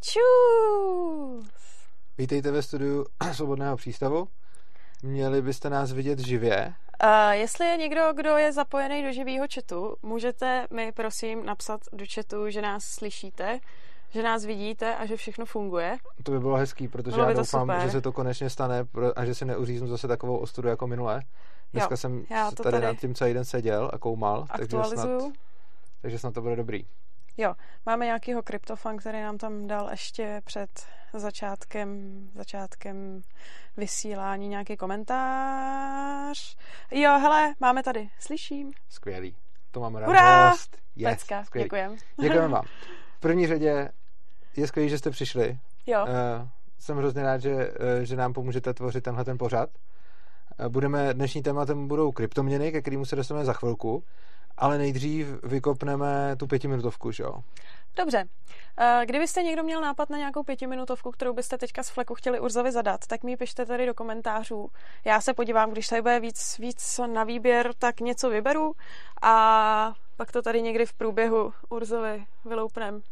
Čus! Vítejte ve studiu Svobodného přístavu. Měli byste nás vidět živě. Uh, jestli je někdo, kdo je zapojený do živého chatu, můžete mi prosím napsat do chatu, že nás slyšíte, že nás vidíte a že všechno funguje. To by bylo hezký, protože Bylo by já doufám, super. že se to konečně stane a že si neuříznu zase takovou ostudu jako minule. Dneska Jo, jsem já to tady, tady nad tím celý den seděl a koumal, takže snad, takže snad to bude dobrý. Jo, máme nějakýho kryptofan, který nám tam dal ještě před začátkem, začátkem vysílání nějaký komentář. Jo, hele, máme tady, slyším. Skvělý. To mám Hurá! radost. Yes, Pecka, děkujem. Děkujeme vám. V první řadě je skvělý, že jste přišli. Jo, Eh, jsem hrozně rád, že, eh, že nám pomůžete tvořit tenhle ten pořad. Eh, Budeme, dnešní tématem budou kryptoměny, ke kterému se dostaneme za chvilku, ale nejdřív vykopneme tu pětiminutovku, že jo? dobře. Eh, Kdybyste někdo měl nápad na nějakou pětiminutovku, kterou byste teďka z fleku chtěli Urzovi zadat, tak mi pište tady do komentářů. Já se podívám, když tady bude víc, víc na výběr, tak něco vyberu a pak to tady někdy v průběhu Urzovi vyloupnem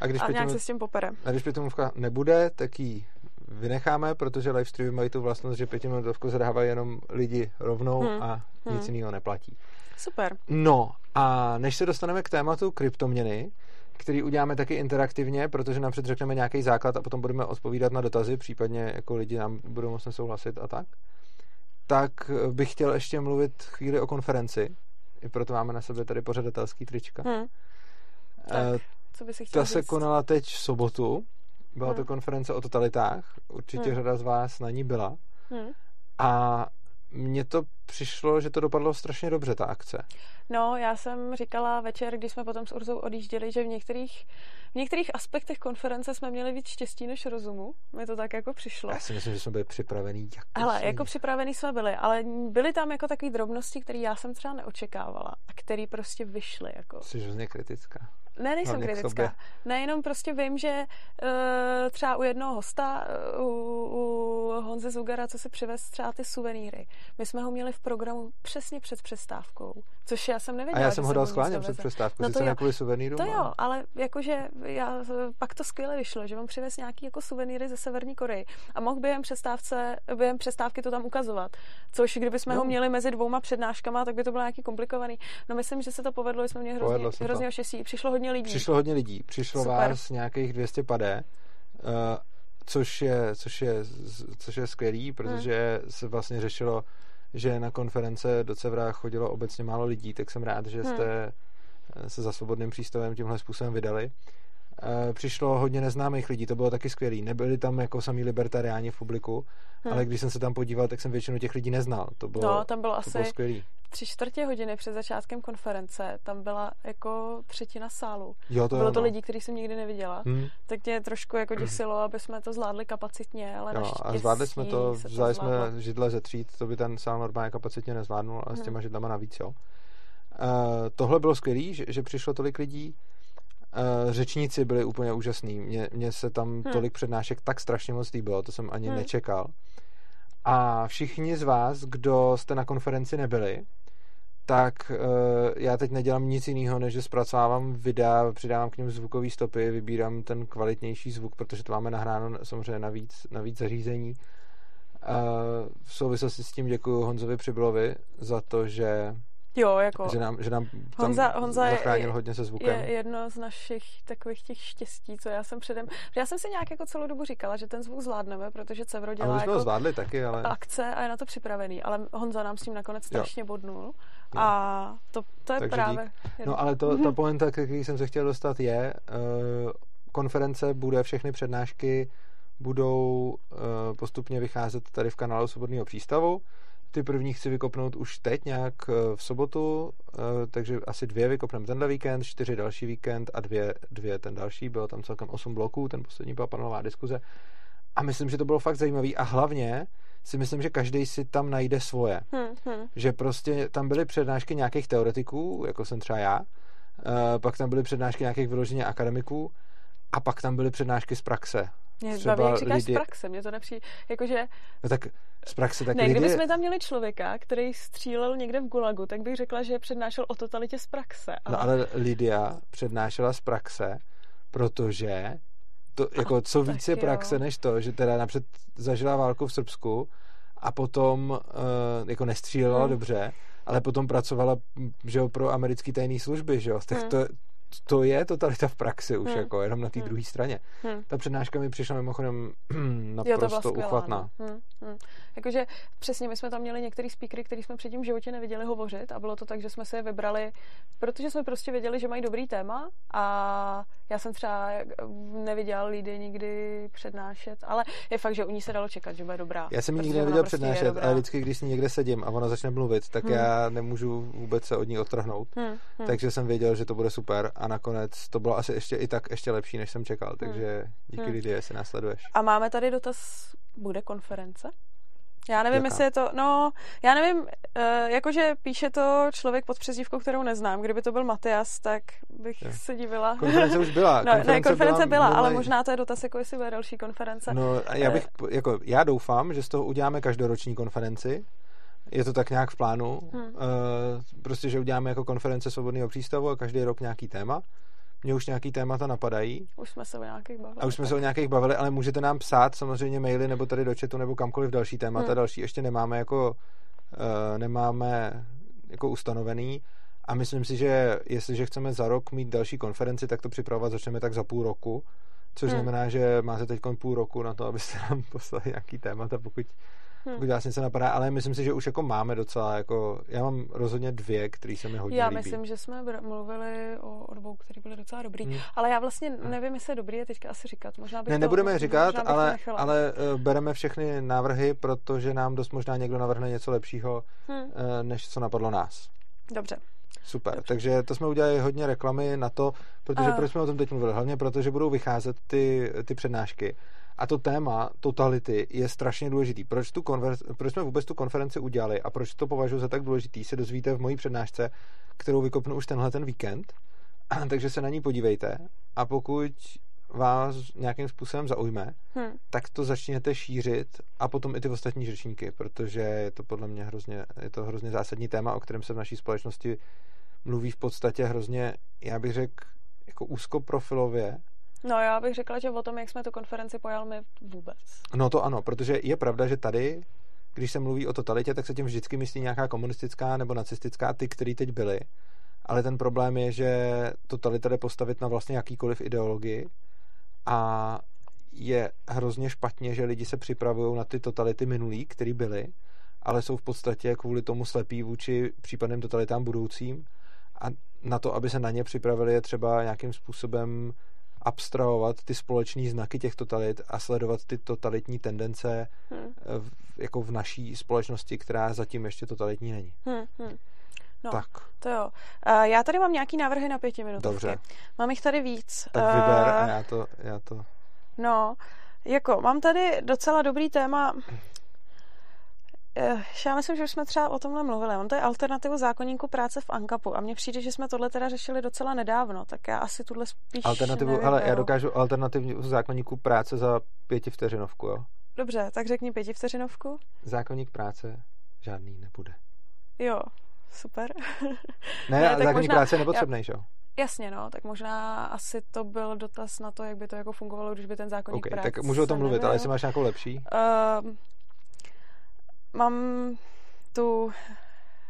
A když, a nějak se s tím poperem. a když pětiminutovka nebude, tak ji vynecháme, protože live streamy mají tu vlastnost, že pětiminutovku zahrávají jenom lidi rovnou Hmm. a nic Hmm. jiného neplatí. Super. No a než se dostaneme k tématu kryptoměny, který uděláme taky interaktivně, protože napřed řekneme nějaký základ a potom budeme odpovídat na dotazy, případně jako lidi nám budou moct nesouhlasit a tak, tak bych chtěl ještě mluvit chvíli o konferenci. I proto máme na sebe tady pořadatelský trička. Hm. Eh, Tak, co by si chtěl Ta se říct? konala teď v sobotu. Byla to Hmm. konference o totalitách. Určitě Hmm. řada z vás na ní byla. Hm. A mně to přišlo, že to dopadlo strašně dobře, ta akce. No, já jsem říkala večer, když jsme potom s Urzou odjížděli, že v některých, v některých aspektech konference jsme měli víc štěstí než rozumu. Mi to tak jako přišlo. Já si myslím, že jsme byli připravení jako Hele, svině. jako připravený jsme byli, ale byly tam jako takové drobnosti, které já jsem třeba neočekávala a které prostě vyšly. Jako. Jsi hrozně kritická. Ne, nejsem Hlavně kritická. Ne, jenom prostě vím, že uh, třeba u jednoho hosta, uh, u, u Honze Zugara, co si přivez třeba ty suvenýry. My jsme ho měli v programu přesně před přestávkou, což já jsem A nevěděla. já že jsem ho dal schválně před doveze. přestávkou. No No to jo. kvůli suvenýrům, To ale- jo, ale jakože já, pak to skvěle vyšlo, že on přivez nějaký jako suvenýry ze Severní Koreji a mohl během, přestávce, během přestávky to tam ukazovat. Což kdyby jsme Jo. ho měli mezi dvouma přednáškama, tak by to bylo nějaký komplikovaný. No myslím, že se to povedlo, jsme měli hrozně, hrozně štěstí. Přišlo hodně lidí. Přišlo hodně lidí. Přišlo Super. vás nějakých 200 padé, uh, což je, což je, což je skvělý, protože Hmm. se vlastně řešilo, že na konference do Cevra chodilo obecně málo lidí, tak jsem rád, že Hmm. jste eh, se za svobodným přístavem tímhle způsobem vydali. Eh, Přišlo hodně neznámých lidí, to bylo taky skvělý. Nebyli tam jako samý libertariáni v publiku, Hmm. ale když jsem se tam podíval, tak jsem většinu těch lidí neznal. To bylo, No, tam bylo to asi bylo skvělý. tři čtvrtě hodiny před začátkem konference. Tam byla jako třetina sálu. Jo, to bylo jo, to no. lidí, který jsem nikdy neviděla. Hmm. Tak mě trošku jako děsilo, aby jsme to zvládli kapacitně, ale Jo, a zvládli jsme to, vzali jsme židle ze tříd, to by ten sál normálně kapacitně nezvládnul, ale s Hmm. těma židlama navíc, jo. Uh, tohle bylo skvělý, že, že přišlo tolik lidí. Uh, řečníci byli úplně úžasný. Mně, mně se tam Hmm. tolik přednášek tak strašně moc líbilo, to jsem ani Hmm. nečekal. A všichni z vás, kdo jste na konferenci nebyli, tak uh, já teď nedělám nic jiného, než že zpracovávám videa, přidávám k něm zvukové stopy, vybírám ten kvalitnější zvuk, protože to máme nahráno samozřejmě na víc, na víc zařízení. Uh, v souvislosti s tím děkuji Honzovi Přibylovi za to, že, Jo, jako že nám, že nám tam Honza, Honza zachránil je, hodně se zvukem. je jedno z našich takových těch štěstí, co já jsem předem... Já jsem si nějak jako celou dobu říkala, že ten zvuk zvládneme, protože Cevro dělá ho jako zvládli taky, ale akce a je na to připravený, ale Honza nám s tím nakonec strašně bodnul. Jo. A to, to je Takže právě... No ale to, ta pointa, ke který jsem se chtěl dostat, je, uh, konference bude, všechny přednášky budou uh, postupně vycházet tady v kanálu Svobodného přístavu. Ty první chci vykopnout už teď nějak uh, v sobotu, uh, takže asi dvě vykopneme tenhle víkend, čtyři další víkend a dvě, dvě ten další. Bylo tam celkem osm bloků, ten poslední byla panelová diskuze. A myslím, že to bylo fakt zajímavý a hlavně si myslím, že každý si tam najde svoje. Hmm, hmm. Že prostě tam byly přednášky nějakých teoretiků, jako jsem třeba já, eh, pak tam byly přednášky nějakých vyloženě akademiků a pak tam byly přednášky z praxe. Mě Třeba baví, jak říkáš lidi- z praxe, mě to nepřijde, jakože, No tak z praxe tak ne, lidi... kdybychom tam měli člověka, který střílel někde v Gulagu, tak bych řekla, že přednášel o totalitě z praxe. No ale Lydia přednášela z praxe, protože to, jako co víc je jo. praxe než to, že teda napřed zažila válku v Srbsku a potom uh, jako nestřílela Hmm. dobře, ale potom pracovala že jo, pro americký tajné služby, že jo, tak Hmm. to, to je totalita v praxi už, Hmm. jako jenom na té Hmm. druhé straně. Hm. Ta přednáška mi přišla mimochodem naprosto uchvatná. No. Hm, hm. Jakože přesně my jsme tam měli některý speakery, který jsme předtím v životě neviděli hovořit a bylo to tak, že jsme si je vybrali, protože jsme prostě věděli, že mají dobrý téma a já jsem třeba neviděla Lidy nikdy přednášet, ale je fakt, že u ní se dalo čekat, že bude dobrá. Já jsem ji nikdy neviděl prostě přednášet, ale vždycky, když s ní někde sedím a ona začne mluvit, tak Hmm. já nemůžu vůbec se od ní odtrhnout. Hm, hm. Takže jsem věděl, že to bude super a nakonec to bylo asi ještě i tak ještě lepší, než jsem čekal. Takže díky Hmm. Lidie, jestli následuješ. A máme tady dotaz, bude konference? Já nevím, Jaká? jestli je to, no, já nevím, uh, jakože píše to člověk pod přezdívkou, kterou neznám. Kdyby to byl Matias, tak bych Jo. se divila. Konference už byla. No, ne, konference byla, ale minulej- možná to je dotaz, jako jestli bude další konference. No, já bych, jako, já doufám, že z toho uděláme každoroční konferenci. Je to tak nějak v plánu. Hmm. Uh, prostě, že uděláme jako konference svobodného přístavu a každý rok nějaký téma. Mě už nějaký témata napadají Už jsme se o nějakých bavili. a už jsme tak. se o nějakých bavili, ale můžete nám psát samozřejmě maily nebo tady do chatu nebo kamkoliv další témata. Hmm. Další ještě nemáme jako uh, nemáme jako ustanovený a myslím si, že jestliže chceme za rok mít další konferenci, tak to připravovat začneme tak za půl roku, což Hmm. znamená, že máte teď půl roku na to, abyste nám poslali nějaký témata, pokud, Hmm. vás něco napadá, ale myslím si, že už jako máme docela, jako, já mám rozhodně dvě, které se mi hodně Já líbí. myslím, že jsme mluvili o, o dvou, které byly docela dobrý. Hmm. Ale já vlastně nevím, jestli je dobrý je teďka asi říkat. Možná bych Ne, to, nebudeme říkat, možná bych to ale, ale uh, bereme všechny návrhy, protože nám dost možná někdo navrhne něco lepšího, Hm, uh, než co napadlo nás. dobře. Super, Dobře. takže to jsme udělali hodně reklamy na to, protože A- proč jsme o tom teď mluvili? Hlavně proto, že budou vycházet ty, ty přednášky. A to téma totality je strašně důležitý. Proč, tu konver- proč jsme vůbec tu konferenci udělali a proč to považuji za tak důležitý, se dozvíte v mojí přednášce, kterou vykopnu už tenhle ten víkend. takže se na ní podívejte a pokud vás nějakým způsobem zaujme, Hm. tak to začněte šířit a potom i ty ostatní řečníky, protože je to podle mě hrozně, je to hrozně zásadní téma, o kterém se v naší společnosti mluví v podstatě hrozně, já bych řekl, jako úzkoprofilově. No já bych řekla, že o tom, jak jsme tu konferenci pojali my vůbec. No to ano, protože je pravda, že tady, když se mluví o totalitě, tak se tím vždycky myslí nějaká komunistická nebo nacistická, ty, který teď byly. Ale ten problém je, že totalita jde postavit na vlastně jakýkoliv ideologii a je hrozně špatně, že lidi se připravují na ty totality minulý, které byly, ale jsou v podstatě kvůli tomu slepí vůči případným totalitám budoucím a na to, aby se na ně připravili, je třeba nějakým způsobem abstrahovat ty společné znaky těch totalit a sledovat ty totalitní tendence Hm. v, jako v naší společnosti, která zatím ještě totalitní není. Hm, hm. No, Tak, to jo. Uh, já tady mám nějaký návrhy na pěti minutovky. dobře. Mám jich tady víc. Tak vyber a Eh, já to, já to... No, jako mám tady docela dobrý téma. Eh, Já myslím, že už jsme třeba o tomhle mluvili. On to je alternativu zákonníku práce v ANKAPu a mně přijde, že jsme tohle teda řešili docela nedávno, tak já asi tuhle spíš Alternativu, nevyberu. hele, já dokážu alternativní zákonníku práce za pěti vteřinovku, jo. Dobře, tak řekni pětivteřinovku. Zákonník práce žádný nebude. Jo, super. Ne, Ne, zákonník možná- práce je nepotřebný, že jo? Jasně, no, tak možná asi to byl dotaz na to, jak by to jako fungovalo, když by ten zákonník OK, práce tak můžu o tom mluvit, ale nebyl. jestli máš nějakou lepší. Uh, mám tu,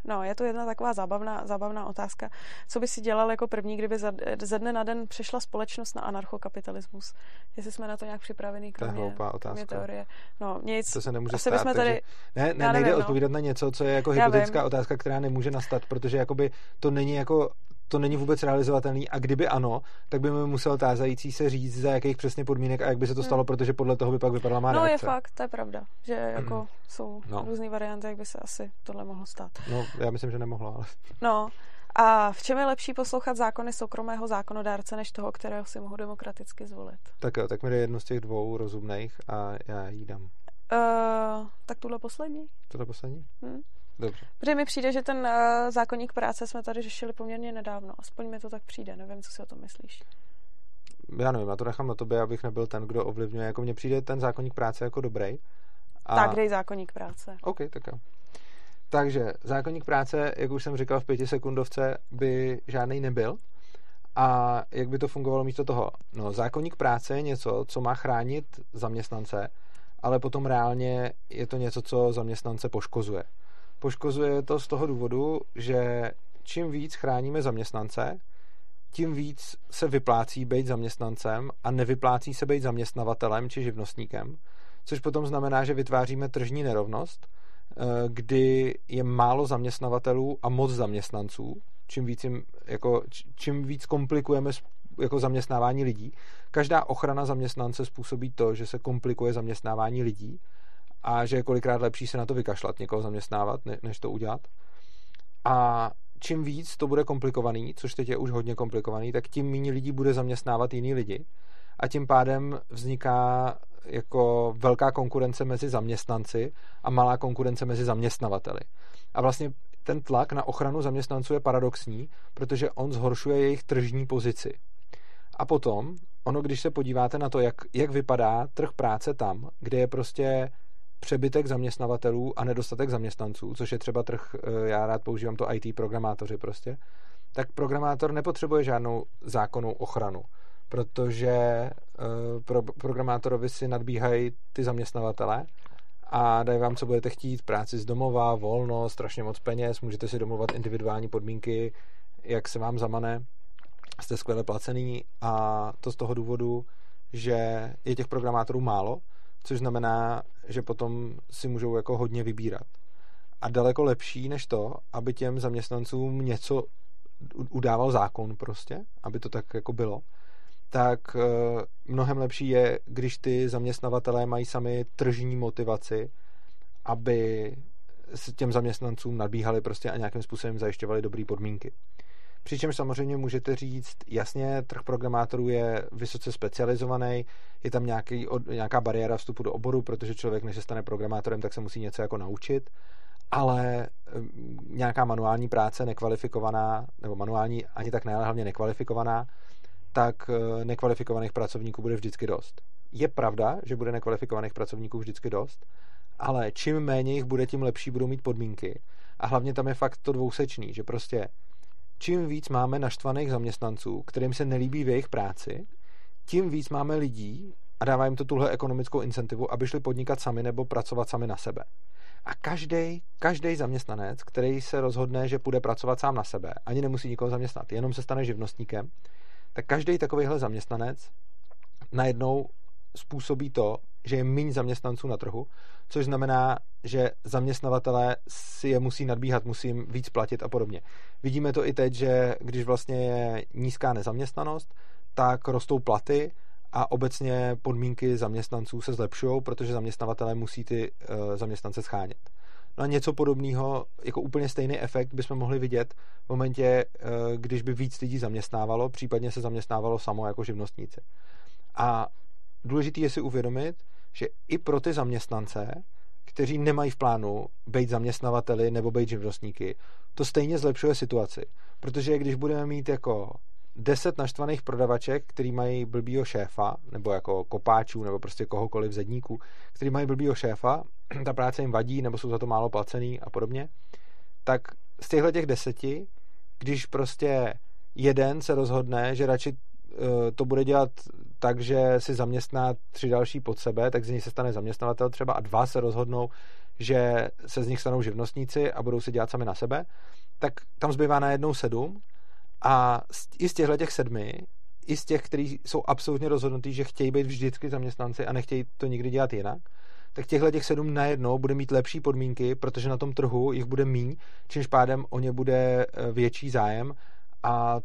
no je to jedna taková zábavná, zábavná otázka. Co by si dělal jako první, kdyby za, ze dne na den přešla společnost na anarchokapitalismus? Jestli jsme na to nějak připravený, To je kromě, hloupá kromě otázka. teorie. No nic, To se nemůže asi stát. bychom takže... tady, Ne, ne nejde nevím, no. odpovídat na něco, co je jako hypotetická otázka, která nemůže nastat, protože jakoby to není jako to není vůbec realizovatelný a kdyby ano, tak by mi musel tázající se říct, za jakých přesně podmínek a jak by se to Hmm. stalo, protože podle toho by pak vypadala má no je reakce. fakt, to je pravda, že jako jsou No. různé varianty, jak by se asi tohle mohlo stát. No, já myslím, že nemohla, ale No a v čem je lepší poslouchat zákony soukromého zákonodárce, než toho, kterého si mohu demokraticky zvolit? tak jo, tak mi dej jednu z těch dvou rozumných a já jí dám. Uh, tak tuhle poslední. Je poslední? Hm. Dobře. Protože mi přijde, že ten uh, zákonník práce jsme tady řešili poměrně nedávno. Aspoň mi to tak přijde. Nevím, co si o tom myslíš. Já nevím, já to nechám na tobě, abych nebyl ten, kdo ovlivňuje. Jako mně přijde ten zákonník práce jako dobrý. A... Tak dej zákonník práce. OK, tak jo. Takže zákonník práce, jak už jsem říkal v pěti sekundovce, by žádný nebyl. A jak by to fungovalo místo toho? No, zákonník práce je něco, co má chránit zaměstnance, ale potom reálně je to něco, co zaměstnance poškozuje. Poškozuje to z toho důvodu, že čím víc chráníme zaměstnance, tím víc se vyplácí být zaměstnancem a nevyplácí se být zaměstnavatelem či živnostníkem, což potom znamená, že vytváříme tržní nerovnost, eh, kdy je málo zaměstnavatelů a moc zaměstnanců, čím víc, jim, jako, čím víc komplikujeme jako zaměstnávání lidí. Každá ochrana zaměstnance způsobí to, že se komplikuje zaměstnávání lidí a že je kolikrát lepší se na to vykašlat, někoho zaměstnávat, než to udělat. A čím víc to bude komplikovaný, což teď je už hodně komplikovaný, tak tím méně lidí bude zaměstnávat jiný lidi a tím pádem vzniká jako velká konkurence mezi zaměstnanci a malá konkurence mezi zaměstnavateli. A vlastně ten tlak na ochranu zaměstnanců je paradoxní, protože on zhoršuje jejich tržní pozici. A potom, ono, když se podíváte na to, jak, jak vypadá trh práce tam, kde je prostě přebytek zaměstnavatelů a nedostatek zaměstnanců, což je třeba trh, eh, já rád používám to IT programátoři prostě, tak programátor nepotřebuje žádnou zákonnou ochranu, protože uh, pro, programátorovi si nadbíhají ty zaměstnavatele a dají vám, co budete chtít, práci z domova, volno, strašně moc peněz, můžete si domluvat individuální podmínky, jak se vám zamane, jste skvěle placený a to z toho důvodu, že je těch programátorů málo, což znamená, že potom si můžou jako hodně vybírat. A daleko lepší než to, aby těm zaměstnancům něco udával zákon prostě, aby to tak jako bylo, tak eh, mnohem lepší je, když ty zaměstnavatelé mají sami tržní motivaci, aby s těm zaměstnancům nabíhali prostě a nějakým způsobem zajišťovali dobré podmínky. Přičemž samozřejmě můžete říct, jasně, trh programátorů je vysoce specializovaný, je tam nějaký, nějaká bariéra vstupu do oboru, protože člověk, než se stane programátorem, tak se musí něco jako naučit, ale nějaká manuální práce nekvalifikovaná, nebo manuální ani tak ne, ale hlavně nekvalifikovaná, tak e, nekvalifikovaných pracovníků bude vždycky dost. Je pravda, že bude nekvalifikovaných pracovníků vždycky dost, ale čím méně jich bude, tím lepší budou mít podmínky. A hlavně tam je fakt to dvousečný, že prostě čím víc máme naštvaných zaměstnanců, kterým se nelíbí v jejich práci, tím víc máme lidí a dává jim to tuhle ekonomickou incentivu, aby šli podnikat sami nebo pracovat sami na sebe. A každý, každý zaměstnanec, který se rozhodne, že půjde pracovat sám na sebe, ani nemusí nikoho zaměstnat, jenom se stane živnostníkem, tak každý takovýhle zaměstnanec najednou způsobí to, že je méně zaměstnanců na trhu, což znamená, že zaměstnavatelé si je musí nadbíhat, musí jim víc platit a podobně. Vidíme to i teď, že když vlastně je nízká nezaměstnanost, tak rostou platy a obecně podmínky zaměstnanců se zlepšují, protože zaměstnavatelé musí ty uh, zaměstnance schánět. No a něco podobného, jako úplně stejný efekt bychom mohli vidět v momentě, uh, když by víc lidí zaměstnávalo, případně se zaměstnávalo samo jako živnostníci. A důležité je si uvědomit, že i pro ty zaměstnance, kteří nemají v plánu být zaměstnavateli nebo být živnostníky, to stejně zlepšuje situaci. Protože když budeme mít jako deset naštvaných prodavaček, který mají blbýho šéfa, nebo jako kopáčů, nebo prostě kohokoliv zedníků, který mají blbýho šéfa, ta práce jim vadí, nebo jsou za to málo placený a podobně, tak z těchto těch deseti, když prostě jeden se rozhodne, že radši Eh, to bude dělat tak, že si zaměstná tři další pod sebe, tak z nich se stane zaměstnavatel třeba a dva se rozhodnou, že se z nich stanou živnostníci a budou si dělat sami na sebe, tak tam zbývá najednou sedm a i z těchto těch sedmi, i z těch, kteří jsou absolutně rozhodnutí, že chtějí být vždycky zaměstnanci a nechtějí to nikdy dělat jinak, tak těchto těch sedm najednou bude mít lepší podmínky, protože na tom trhu jich bude míň, čímž pádem o ně bude eh, větší zájem a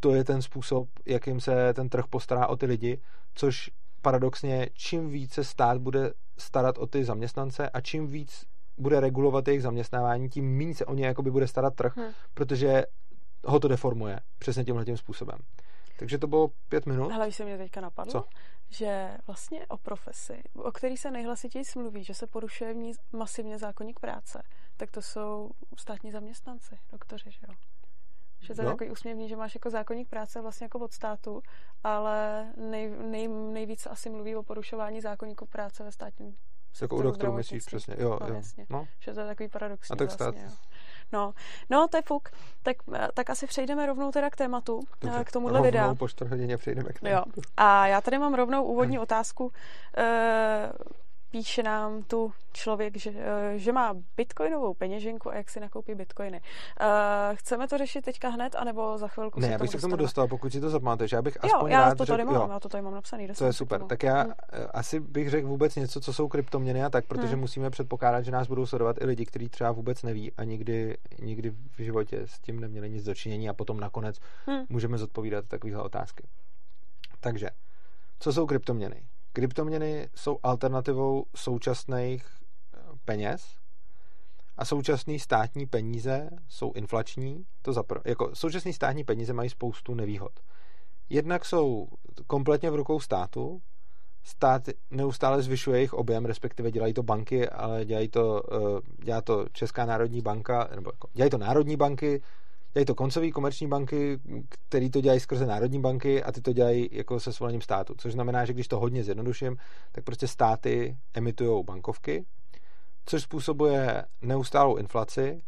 to je ten způsob, jakým se ten trh postará o ty lidi, což paradoxně čím více stát bude starat o ty zaměstnance a čím víc bude regulovat jejich zaměstnávání, tím méně se o ně jakoby bude starat trh, hmm. protože ho to deformuje přesně tímhle tím způsobem. Takže to bylo pět minut. Ale se mě teďka napadlo, Co? že vlastně o profesi, o který se nejhlasitěji mluví, že se porušuje v ní masivně zákonník práce, tak to jsou státní zaměstnanci, doktoři, že jo? Že to je no. takový úsměvný, že máš jako zákonník práce vlastně jako od státu, ale nej, nej, nejvíc asi mluví o porušování zákonníku práce ve státním jako u doktorů myslíš přesně, jo, no, jo. Jasně. No. Že to je takový paradoxní A tak vlastně, stát. jo. No, no to je fuk. Tak, eh, tak asi přejdeme rovnou teda k tématu, Dobře, k tomuhle rovnou videa. po hodině přejdeme k Jo. tématu. A já tady mám rovnou úvodní otázku. E, píše nám tu člověk, že, eh, že má bitcoinovou peněženku a jak si nakoupí bitcoiny. E, chceme to řešit teďka hned, anebo za chvilku Ne, já bych se k tomu dostal, pokud si to zapamatuješ. Já bych Jo, aspoň já rád to tady řekl, mám, jo, já to tady mám napsaný. to je super. Tak já Hm. eh, asi bych řekl vůbec něco, co jsou kryptoměny a tak, protože Hmm. musíme předpokládat, že nás budou sledovat i lidi, kteří třeba vůbec neví a nikdy, nikdy v životě s tím neměli nic dočinění a potom nakonec Hmm. můžeme zodpovídat takovéhle otázky. Takže, co jsou kryptoměny? Kryptoměny jsou alternativou současných eh, peněz a současné státní peníze jsou inflační. To zapr- jako současné státní peníze mají spoustu nevýhod. Jednak jsou kompletně v rukou státu, stát neustále zvyšuje jejich objem, respektive dělají to banky, ale dělají to, eh, dělá to Česká národní banka, nebo jako, dělají to národní banky, dělají to koncové komerční banky, který to dělají skrze národní banky a ty to dělají jako se svolením státu. Což znamená, že když to hodně zjednoduším, tak prostě státy emitují bankovky, což způsobuje neustálou inflaci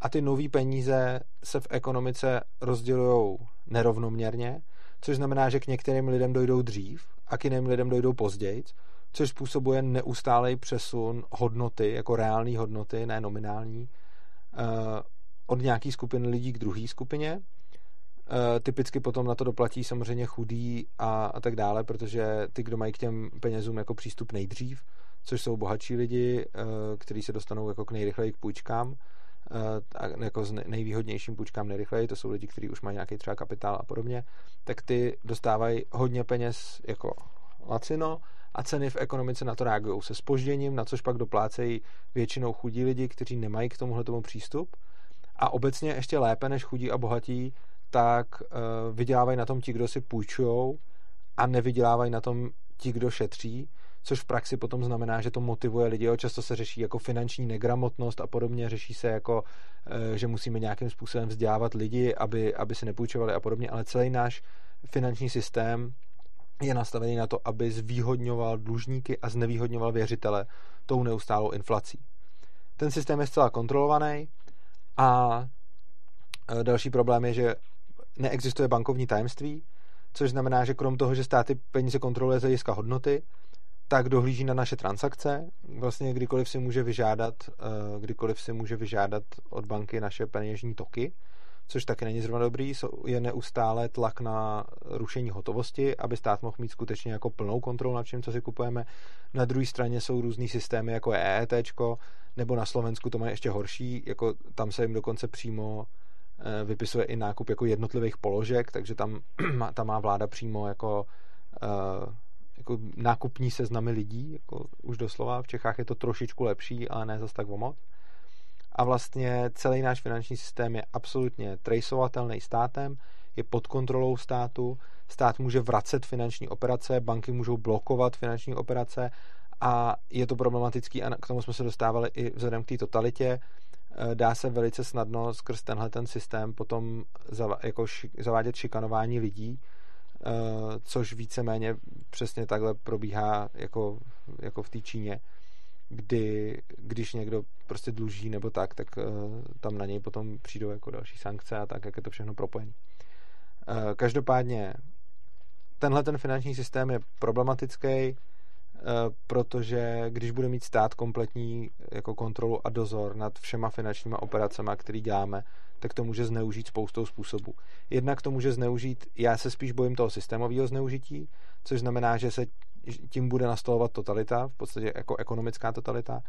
a ty nové peníze se v ekonomice rozdělují nerovnoměrně, což znamená, že k některým lidem dojdou dřív a k jiným lidem dojdou později, což způsobuje neustálý přesun hodnoty, jako reální hodnoty, ne nominální, eh, od nějaký skupiny lidí k druhé skupině. Eh, Typicky potom na to doplatí samozřejmě chudí a, a tak dále, protože ty, kdo mají k těm penězům jako přístup nejdřív, což jsou bohatší lidi, eh, kteří se dostanou jako k nejrychleji k půjčkám, eh, a jako s nej- nejvýhodnějším půjčkám nejrychleji, to jsou lidi, kteří už mají nějaký třeba kapitál a podobně, tak ty dostávají hodně peněz jako lacino a ceny v ekonomice na to reagují se spožděním, na což pak doplácejí většinou chudí lidi, kteří nemají k tomuhle tomu přístup. A obecně ještě lépe než chudí a bohatí, tak uh, vydělávají na tom ti, kdo si půjčují a nevydělávají na tom ti, kdo šetří, což v praxi potom znamená, že to motivuje lidi. Jo. Často se řeší jako finanční negramotnost a podobně. Řeší se jako, eh, že musíme nějakým způsobem vzdělávat lidi, aby, aby si nepůjčovali a podobně, ale celý náš finanční systém je nastavený na to, aby zvýhodňoval dlužníky a znevýhodňoval věřitele tou neustálou inflací. Ten systém je zcela kontrolovaný a e, další problém je, že neexistuje bankovní tajemství, což znamená, že krom toho, že státy peníze kontroluje z hlediska hodnoty, tak dohlíží na naše transakce. Vlastně kdykoliv si může vyžádat, e, kdykoliv si může vyžádat od banky naše peněžní toky, což taky není zrovna dobrý, je neustále tlak na rušení hotovosti, aby stát mohl mít skutečně jako plnou kontrolu nad vším, co si kupujeme. Na druhé straně jsou různý systémy, jako je EET, nebo na Slovensku to mají ještě horší, jako tam se jim dokonce přímo eh, vypisuje i nákup jako jednotlivých položek, takže tam, tam má vláda přímo jako, eh, jako nákupní seznamy lidí, jako už doslova. V Čechách je to trošičku lepší, ale ne zas tak o a vlastně celý náš finanční systém je absolutně traceovatelný státem, je pod kontrolou státu, stát může vracet finanční operace, banky můžou blokovat finanční operace a je to problematický a k tomu jsme se dostávali i vzhledem k té totalitě. Eh, Dá se velice snadno skrz tenhle ten systém potom zava- jako ši- zavádět šikanování lidí, eh, což víceméně přesně takhle probíhá jako, jako v té Číně kdy, když někdo prostě dluží nebo tak, tak uh, tam na něj potom přijdou jako další sankce a tak, jak je to všechno propojené. Každopádně tenhle ten finanční systém je problematický, protože když bude mít stát kompletní jako kontrolu a dozor nad všema finančníma operacemi, které děláme, tak to může zneužít spoustou způsobů. Jednak to může zneužít, já se spíš bojím toho systémového zneužití, což znamená, že se tím bude nastolovat totalita, v podstatě jako ekonomická totalita,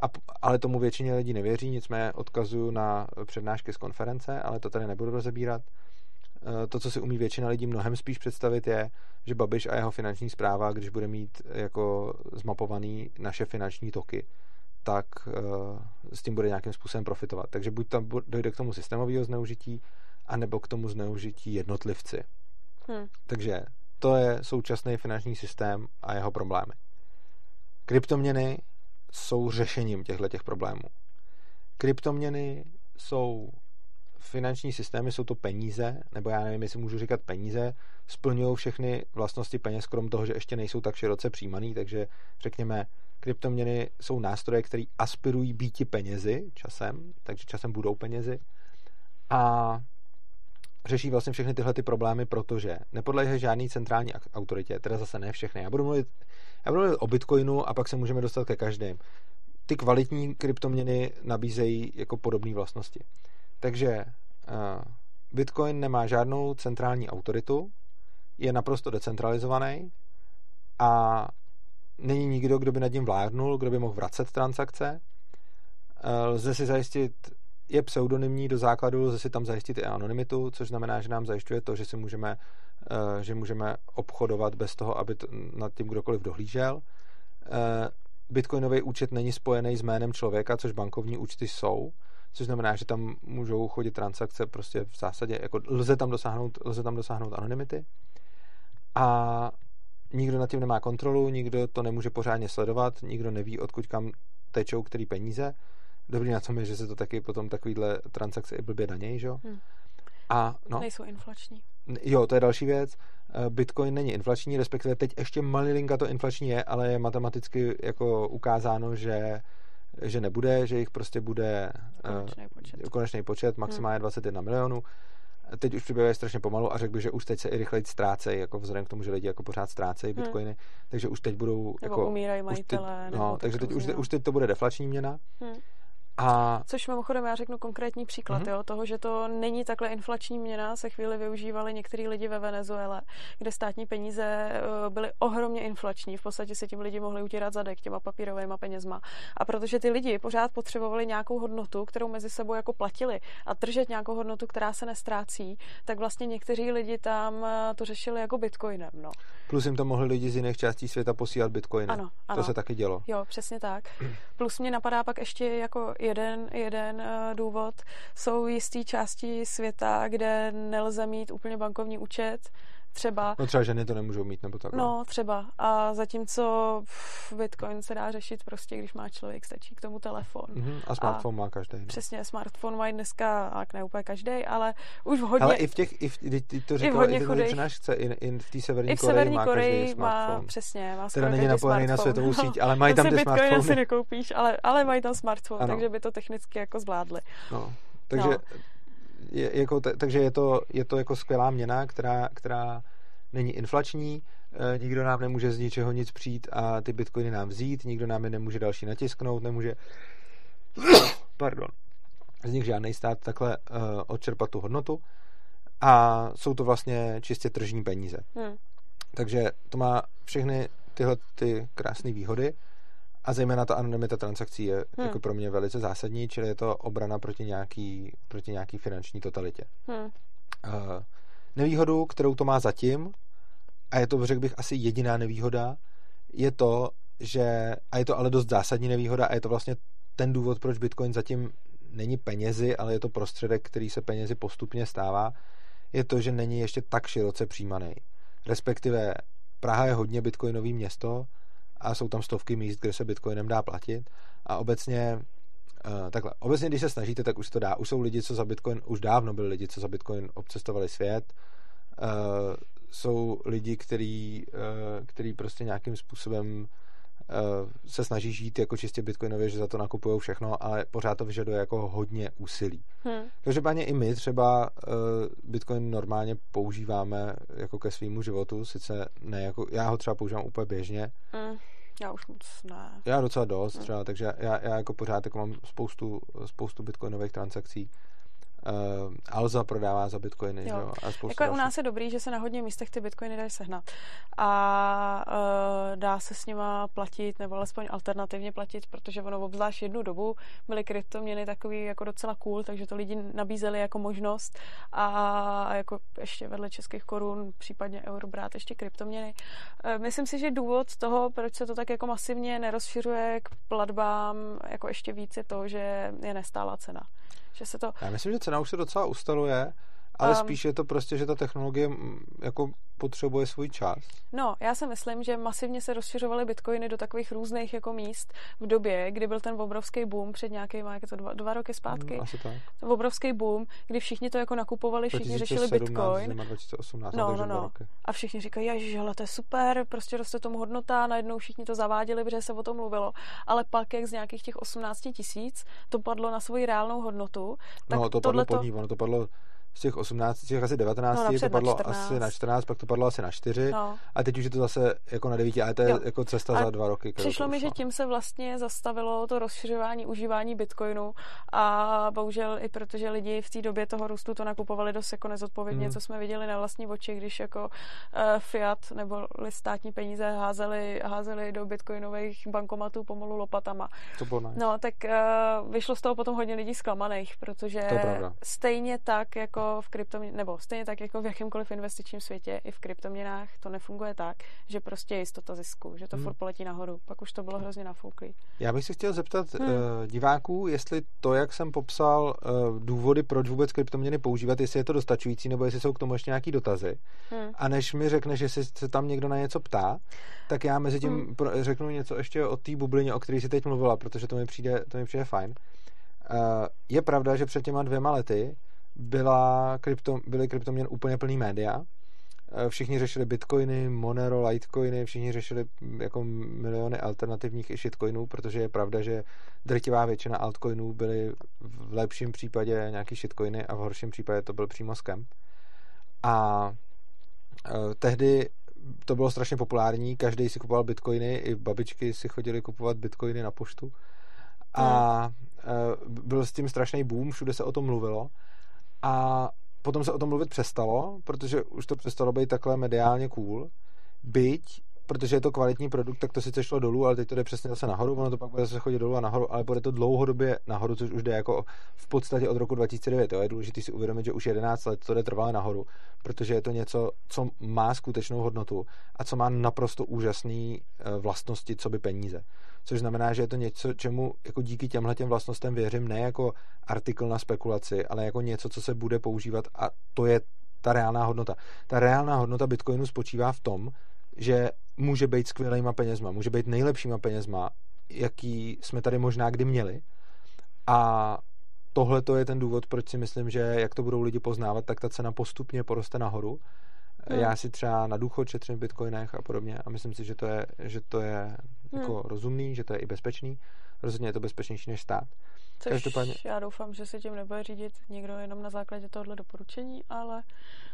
a, ale tomu většině lidí nevěří, nicméně odkazuju na přednášky z konference, ale to tady nebudu rozebírat. E, To, co si umí většina lidí mnohem spíš představit, je, že Babiš a jeho finanční zpráva, když bude mít jako zmapovaný naše finanční toky, tak e, s tím bude nějakým způsobem profitovat. Takže buď tam dojde k tomu systémového zneužití, anebo k tomu zneužití jednotlivci. Hm. Takže to je současný finanční systém a jeho problémy. Kryptoměny jsou řešením těchto těch problémů. Kryptoměny jsou finanční systémy, jsou to peníze, nebo já nevím, jestli můžu říkat peníze, splňují všechny vlastnosti peněz, krom toho, že ještě nejsou tak široce přijímaný, takže řekněme, kryptoměny jsou nástroje, které aspirují býti penězi časem, takže časem budou penězi. A řeší vlastně všechny tyhle ty problémy, protože nepodléhají žádný centrální autoritě, teda zase ne všechny. Já budu mluvit, já budu mluvit o Bitcoinu a pak se můžeme dostat ke každém. Ty kvalitní kryptoměny nabízejí jako podobné vlastnosti. Takže uh, Bitcoin nemá žádnou centrální autoritu, je naprosto decentralizovaný a není nikdo, kdo by nad ním vládnul, kdo by mohl vracet transakce. Uh, lze si zajistit je pseudonymní do základu, lze si tam zajistit i anonymitu, což znamená, že nám zajišťuje to, že si můžeme, eh, že můžeme obchodovat bez toho, aby to, nad tím kdokoliv dohlížel. Eh, Bitcoinový účet není spojený s jménem člověka, což bankovní účty jsou, což znamená, že tam můžou chodit transakce prostě v zásadě, jako lze tam dosáhnout, lze tam dosáhnout anonymity. A nikdo nad tím nemá kontrolu, nikdo to nemůže pořádně sledovat, nikdo neví, odkud kam tečou který peníze Dobrý na tom je, že se to taky potom takovýhle transakce i blbě danějí, že jo? Hmm. A, no, Nejsou inflační. Jo, to je další věc. Eh, Bitcoin není inflační, respektive teď ještě malilinka to inflační je, ale je matematicky jako ukázáno, že že nebude, že jich prostě bude eh, konečný počet, konečný počet maximálně hmm. 21 milionů. Teď už přibývají strašně pomalu a řekl bych, že už teď se i rychleji ztrácejí, jako vzhledem k tomu, že lidi jako pořád ztrácejí hmm. bitcoiny, takže už teď budou... Nebo jako, umírají majitelé. Teď, no, takže teď už, už teď to bude deflační měna. Hmm. A... Což mimochodem já řeknu konkrétní příklad mm-hmm. jo, toho, že to není takhle inflační měna, se chvíli využívali některý lidi ve Venezuele, kde státní peníze eh, byly ohromně inflační. V podstatě si tím lidi mohli utírat zadek těma papírovými penězma. A protože ty lidi pořád potřebovali nějakou hodnotu, kterou mezi sebou jako platili a držet nějakou hodnotu, která se nestrácí, tak vlastně někteří lidi tam eh, to řešili jako bitcoinem. No. Plus jim to mohli lidi z jiných částí světa posílat bitcoiny. Ano, ano. To se taky dělo. Jo, přesně tak. Plus mě napadá pak ještě jako jeden, jeden uh, důvod. Jsou jisté části světa, kde nelze mít úplně bankovní účet, třeba. No třeba ženy to nemůžou mít, nebo tak. No, třeba. A zatímco Bitcoin se dá řešit prostě, když má člověk, stačí k tomu telefon. Mm-hmm. A smartphone a má každý. No. Přesně, smartphone mají dneska, a ne úplně každý, ale už v hodně... Ale i v těch, i v, ty to říkala, i v hodně i chce, i, i v té severní I v Severní Koreji má, má přesně, má Teda není napojený na světovou síť, ale mají tam ty smartphony. Bitcoin si nekoupíš, ale, ale mají tam smartphone, ano. takže by to technicky jako zvládli. No. Takže no je, jako, t- takže je to, je to jako skvělá měna, která, která není inflační, e, nikdo nám nemůže z ničeho nic přijít a ty bitcoiny nám vzít, nikdo nám je nemůže další natisknout, nemůže pardon, z nich žádný stát takhle e, odčerpat tu hodnotu a jsou to vlastně čistě tržní peníze. Hmm. Takže to má všechny tyhle ty krásné výhody a zejména ta anonymita transakcí je hmm. jako pro mě velice zásadní, čili je to obrana proti nějaký, proti nějaký finanční totalitě. Hmm. Uh, nevýhodu, kterou to má zatím, a je to, řekl bych, asi jediná nevýhoda, je to, že, a je to ale dost zásadní nevýhoda, a je to vlastně ten důvod, proč Bitcoin zatím není penězi, ale je to prostředek, který se penězi postupně stává, je to, že není ještě tak široce přijímaný. Respektive Praha je hodně bitcoinový město, a jsou tam stovky míst, kde se bitcoinem dá platit a obecně Uh, takhle, obecně, když se snažíte, tak už to dá. Už jsou lidi, co za Bitcoin, už dávno byli lidi, co za Bitcoin obcestovali svět. Uh, jsou lidi, který, uh, který prostě nějakým způsobem se snaží žít jako čistě bitcoinově, že za to nakupují všechno, ale pořád to vyžaduje jako hodně úsilí. Hmm. Každopádně i my třeba bitcoin normálně používáme jako ke svýmu životu, sice ne jako, já ho třeba používám úplně běžně, hmm já už moc ne. Já docela dost třeba, takže já, já jako pořád jako mám spoustu, spoustu bitcoinových transakcí uh, Alza prodává za bitcoiny. Jo. Jo? A jako u nás je dobrý, že se na hodně místech ty bitcoiny dají sehnat. A uh, dá se s nima platit, nebo alespoň alternativně platit, protože ono obzvlášť jednu dobu byly kryptoměny takový jako docela cool, takže to lidi nabízeli jako možnost a, a jako ještě vedle českých korun, případně euro brát ještě kryptoměny. Uh, myslím si, že důvod toho, proč se to tak jako masivně nerozšiřuje k platbám jako ještě víc je to, že je nestála cena. Že se to... Já myslím, že cena už se docela ustaluje. Ale um, spíš je to prostě, že ta technologie jako potřebuje svůj čas. No, já si myslím, že masivně se rozšiřovaly bitcoiny do takových různých jako míst v době, kdy byl ten obrovský boom před nějakými, jak to dva, dva roky zpátky. Hmm, asi tak. Obrovský boom, kdy všichni to jako nakupovali, všichni 2017, řešili bitcoin. 2018, no, no, no. A všichni říkají, že hele, to je super, prostě roste tomu hodnota, najednou všichni to zaváděli, protože se o tom mluvilo. Ale pak, jak z nějakých těch 18 tisíc to padlo na svoji reálnou hodnotu, tak no, to padlo pod ní, ono to padlo z těch 18, z těch asi 19, no, to padlo na asi na 14, pak to padlo asi na 4 no. a teď už je to zase jako na 9, ale to je jo. jako cesta a za dva roky. Přišlo mi, že tím se vlastně zastavilo to rozšiřování užívání bitcoinu a bohužel i protože lidi v té době toho růstu to nakupovali dost jako nezodpovědně, hmm. co jsme viděli na vlastní oči, když jako uh, fiat nebo státní peníze házeli, házeli do bitcoinových bankomatů pomalu lopatama. To bylo nice. No, tak uh, vyšlo z toho potom hodně lidí zklamaných, protože stejně tak jako v kryptoměnách, nebo stejně tak jako v jakémkoliv investičním světě, i v kryptoměnách to nefunguje tak, že prostě je jistota zisku, že to hmm. furt poletí nahoru. Pak už to bylo hrozně nafouklý. Já bych se chtěl zeptat hmm. uh, diváků, jestli to, jak jsem popsal uh, důvody, proč vůbec kryptoměny používat, jestli je to dostačující, nebo jestli jsou k tomu ještě nějaký dotazy. Hmm. A než mi řekneš, jestli se tam někdo na něco ptá, tak já mezi tím hmm. pro, řeknu něco ještě o té bublině, o které jsi teď mluvila, protože to mi přijde, to mi přijde fajn. Uh, je pravda, že před těma dvěma lety byla krypto, byly kryptoměn úplně plný média. Eh, všichni řešili bitcoiny, Monero, Litecoiny, všichni řešili mm, jako miliony alternativních i shitcoinů, protože je pravda, že drtivá většina altcoinů byly v lepším případě nějaký shitcoiny a v horším případě to byl přímo scam. A eh, tehdy to bylo strašně populární, každý si kupoval bitcoiny, i babičky si chodili kupovat bitcoiny na poštu. A hmm. Eh, byl s tím strašný boom, všude se o tom mluvilo a potom se o tom mluvit přestalo, protože už to přestalo být takhle mediálně cool. Byť, protože je to kvalitní produkt, tak to sice šlo dolů, ale teď to jde přesně zase nahoru, ono to pak bude zase chodit dolů a nahoru, ale bude to dlouhodobě nahoru, což už jde jako v podstatě od roku 2009. Jo. Je důležité si uvědomit, že už 11 let to jde trvalé nahoru, protože je to něco, co má skutečnou hodnotu a co má naprosto úžasné eh, vlastnosti, co by peníze což znamená, že je to něco, čemu jako díky těmhle těm vlastnostem věřím ne jako artikl na spekulaci, ale jako něco, co se bude používat a to je ta reálná hodnota. Ta reálná hodnota Bitcoinu spočívá v tom, že může být skvělýma penězma, může být nejlepšíma penězma, jaký jsme tady možná kdy měli. A tohle to je ten důvod, proč si myslím, že jak to budou lidi poznávat, tak ta cena postupně poroste nahoru Hmm. Já si třeba na důchod šetřím v bitcoinech a podobně a myslím si, že to je, že to je hmm. jako rozumný, že to je i bezpečný. Rozhodně je to bezpečnější než stát. Což Každopádně... já doufám, že se tím nebude řídit někdo jenom na základě tohohle doporučení, ale...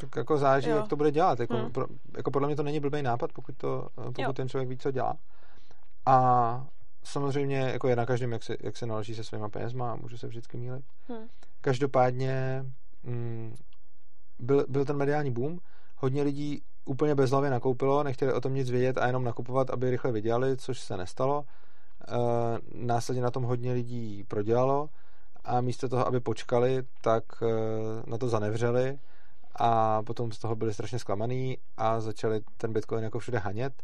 Tak jako záží, jo. jak to bude dělat. Jako, hmm. pro, jako podle mě to není blbý nápad, pokud, to, pokud ten člověk ví, co dělá. A samozřejmě jako je na každém, jak se, jak se naloží se svýma penězma a můžu se vždycky mílit. Hmm. Každopádně mm, byl, byl ten mediální boom, hodně lidí úplně bezhlavě nakoupilo, nechtěli o tom nic vědět a jenom nakupovat, aby rychle vydělali, což se nestalo. E, následně na tom hodně lidí prodělalo a místo toho, aby počkali, tak e, na to zanevřeli a potom z toho byli strašně zklamaný a začali ten Bitcoin jako všude hanět.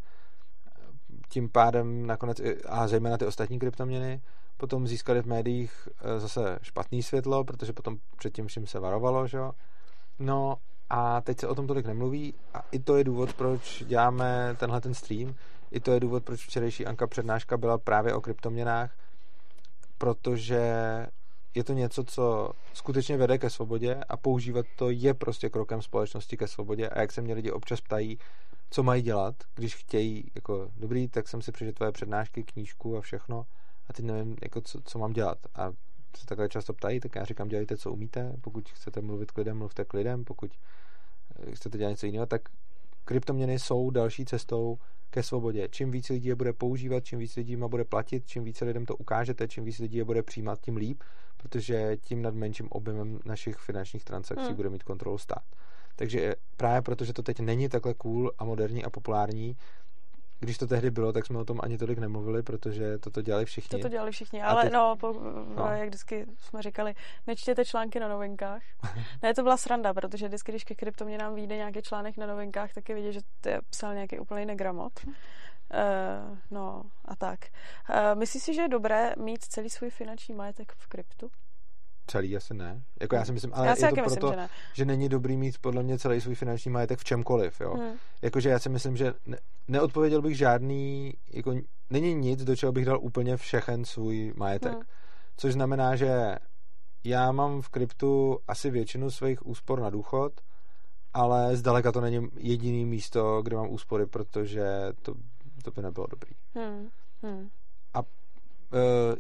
Tím pádem nakonec, a zejména ty ostatní kryptoměny, potom získali v médiích e, zase špatný světlo, protože potom před tím vším se varovalo, že jo. No a teď se o tom tolik nemluví a i to je důvod, proč děláme tenhle ten stream, i to je důvod, proč včerejší Anka přednáška byla právě o kryptoměnách, protože je to něco, co skutečně vede ke svobodě a používat to je prostě krokem společnosti ke svobodě a jak se mě lidi občas ptají, co mají dělat, když chtějí, jako dobrý, tak jsem si přečetl tvoje přednášky, knížku a všechno a teď nevím, jako co, co mám dělat a se takhle často ptají, tak já říkám, dělejte, co umíte. Pokud chcete mluvit k lidem, mluvte k lidem. Pokud eh, chcete dělat něco jiného, tak kryptoměny jsou další cestou ke svobodě. Čím více lidí je bude používat, čím více lidí má bude platit, čím více lidem to ukážete, čím více lidí je bude přijímat, tím líp, protože tím nad menším objemem našich finančních transakcí hmm. bude mít kontrolu stát. Takže právě protože to teď není takhle cool a moderní a populární, když to tehdy bylo, tak jsme o tom ani tolik nemluvili, protože toto dělali všichni. To dělali všichni, ale teď... no, po, no, jak vždycky jsme říkali, nečtěte články na novinkách. ne, to byla sranda, protože vždycky, když ke kryptoměnám vyjde nějaký článek na novinkách, tak je vidět, že to je psal nějaký úplný negramot. Uh, no a tak. Uh, myslíš si, že je dobré mít celý svůj finanční majetek v kryptu? Celý asi ne. Jako já si myslím, ale Já je si to taky proto, myslím, že ne. že není dobrý mít podle mě celý svůj finanční majetek v čemkoliv, jo. Hmm. Jakože já si myslím, že ne, neodpověděl bych žádný, jako není nic, do čeho bych dal úplně všechen svůj majetek. Hmm. Což znamená, že já mám v kryptu asi většinu svých úspor na důchod, ale zdaleka to není jediný místo, kde mám úspory, protože to, to by nebylo dobrý. Hmm. Hmm. Uh,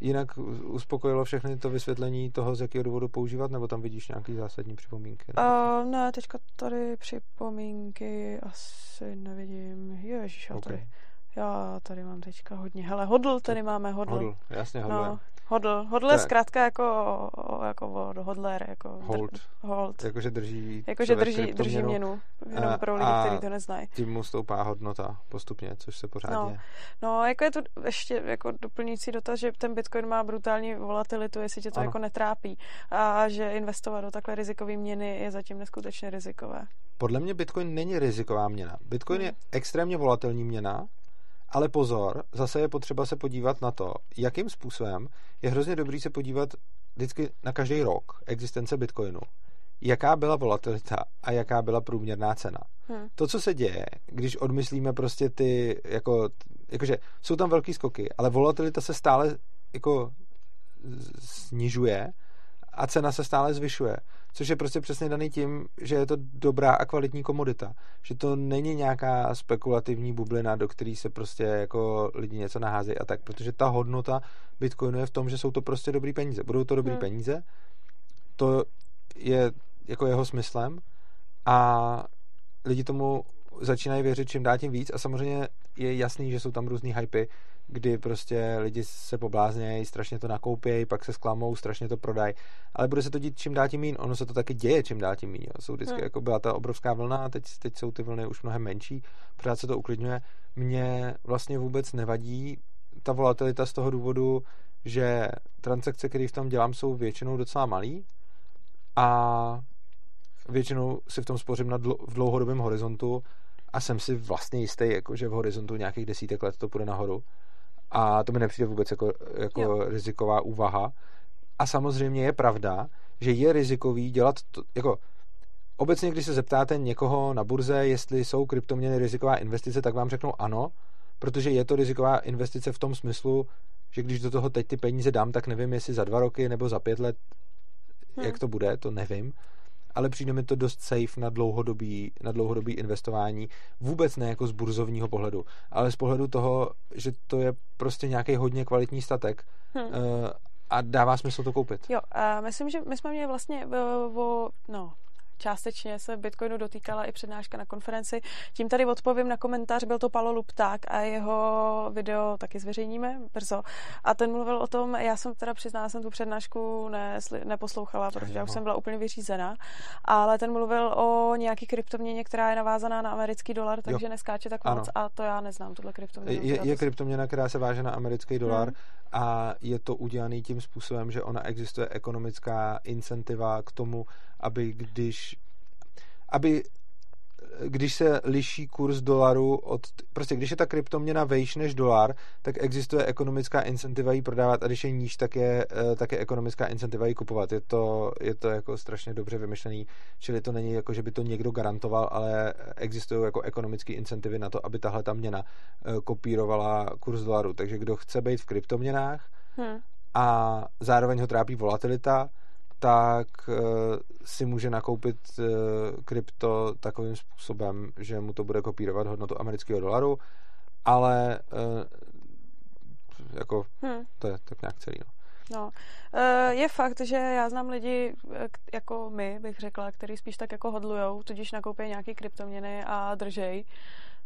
jinak uspokojilo všechny to vysvětlení toho, z jakého důvodu používat, nebo tam vidíš nějaký zásadní připomínky? Uh, ne, teďka tady připomínky asi nevidím. Ježiš, já OK. tady, já tady mám teďka hodně. Hele, hodl, tady máme hodl. Hodl, jasně, hodl. No, hodl. Hodl je zkrátka jako, jako od hodler, jako Hold. Dr, hold. Jakože drží Jakože drží, drží měnu. Jenom A- pro lidi, kteří to neznají. Tím mu stoupá hodnota postupně, což se pořád No. děje. No, jako je to ještě jako doplňující dotaz, že ten Bitcoin má brutální volatilitu, jestli tě to Ano. jako netrápí. A že investovat do takhle rizikové měny je zatím neskutečně rizikové. Podle mě Bitcoin není riziková měna. Bitcoin je Hmm. extrémně volatilní měna, ale pozor, zase je potřeba se podívat na to, jakým způsobem je hrozně dobrý se podívat vždycky na každý rok existence Bitcoinu. Jaká byla volatilita a jaká byla průměrná cena. Hm. To, co se děje, když odmyslíme prostě ty, jako, jakože jsou tam velký skoky, ale volatilita se stále jako snižuje a cena se stále zvyšuje. Což je prostě přesně daný tím, že je to dobrá a kvalitní komodita. Že to není nějaká spekulativní bublina, do který se prostě jako lidi něco naházejí a tak, protože ta hodnota Bitcoinu je v tom, že jsou to prostě dobrý peníze. Budou to dobrý Hmm. peníze, to je jako jeho smyslem a lidi tomu začínají věřit čím dál tím víc a samozřejmě je jasný, že jsou tam různý hypy, kdy prostě lidi se pobláznějí, strašně to nakoupějí, pak se sklamou, strašně to prodají, ale bude se to dít čím dál tím mín. Ono se to taky děje čím dál tím mín. jo. Jsou vždycky, Hmm. jako byla ta obrovská vlna a teď, teď jsou ty vlny už mnohem menší, pořád se to uklidňuje. Mně vlastně vůbec nevadí ta volatilita z toho důvodu, že transakce, které v tom dělám, jsou většinou docela malý a většinou si v tom spořím na dl- v dlouhodobém horizontu a jsem si vlastně jistý, jako, že v horizontu nějakých desítek let to půjde nahoru. A to mi nepřijde vůbec jako, jako Jo. riziková úvaha. A samozřejmě je pravda, že je rizikový dělat to, jako obecně, když se zeptáte někoho na burze, jestli jsou kryptoměny riziková investice, tak vám řeknou ano, protože je to riziková investice v tom smyslu, že když do toho teď ty peníze dám, tak nevím, jestli za dva roky nebo za pět let, Hmm. jak to bude, to nevím. Ale přijde mi to dost safe na dlouhodobý, na dlouhodobý investování. Vůbec ne jako z burzovního pohledu, ale z pohledu toho, že to je prostě nějaký hodně kvalitní statek Hm. eh, a dává smysl to koupit. Jo, a myslím, že my jsme měli vlastně o, o no, částečně se Bitcoinu dotýkala i přednáška na konferenci. Tím tady odpovím na komentář, byl to Palo Lupták a jeho video taky zveřejníme brzo. A ten mluvil o tom, já jsem teda přiznala, jsem tu přednášku nesli, neposlouchala, protože já už Jo. jsem byla úplně vyřízená, ale ten mluvil o nějaký kryptoměně, která je navázaná na americký dolar, takže neskáče tak Ano. moc a to já neznám, tuhle kryptoměnu. Je, je to- kryptoměna, která se váže na americký dolar Hmm. a je to udělaný tím způsobem, že ona existuje ekonomická incentiva k tomu, aby když aby když se liší kurz dolaru od, prostě když je ta kryptoměna vejš než dolar, tak existuje ekonomická incentiva ji prodávat a když je níž, tak je, eh, tak je ekonomická incentiva ji kupovat. Je to, je to jako strašně dobře vymyšlený, čili to není jako, že by to někdo garantoval, ale existují jako ekonomické incentivy na to, aby tahle ta měna eh, kopírovala kurz dolaru. Takže kdo chce být v kryptoměnách Hm. a zároveň ho trápí volatilita, tak eh, si může nakoupit eh, krypto takovým způsobem, že mu to bude kopírovat hodnotu amerického dolaru, ale eh, jako Hm. to je tak nějak celý. No. No, je fakt, že já znám lidi jako my, bych řekla, který spíš tak jako hodlujou, tudíž nakoupí nějaký kryptoměny a držej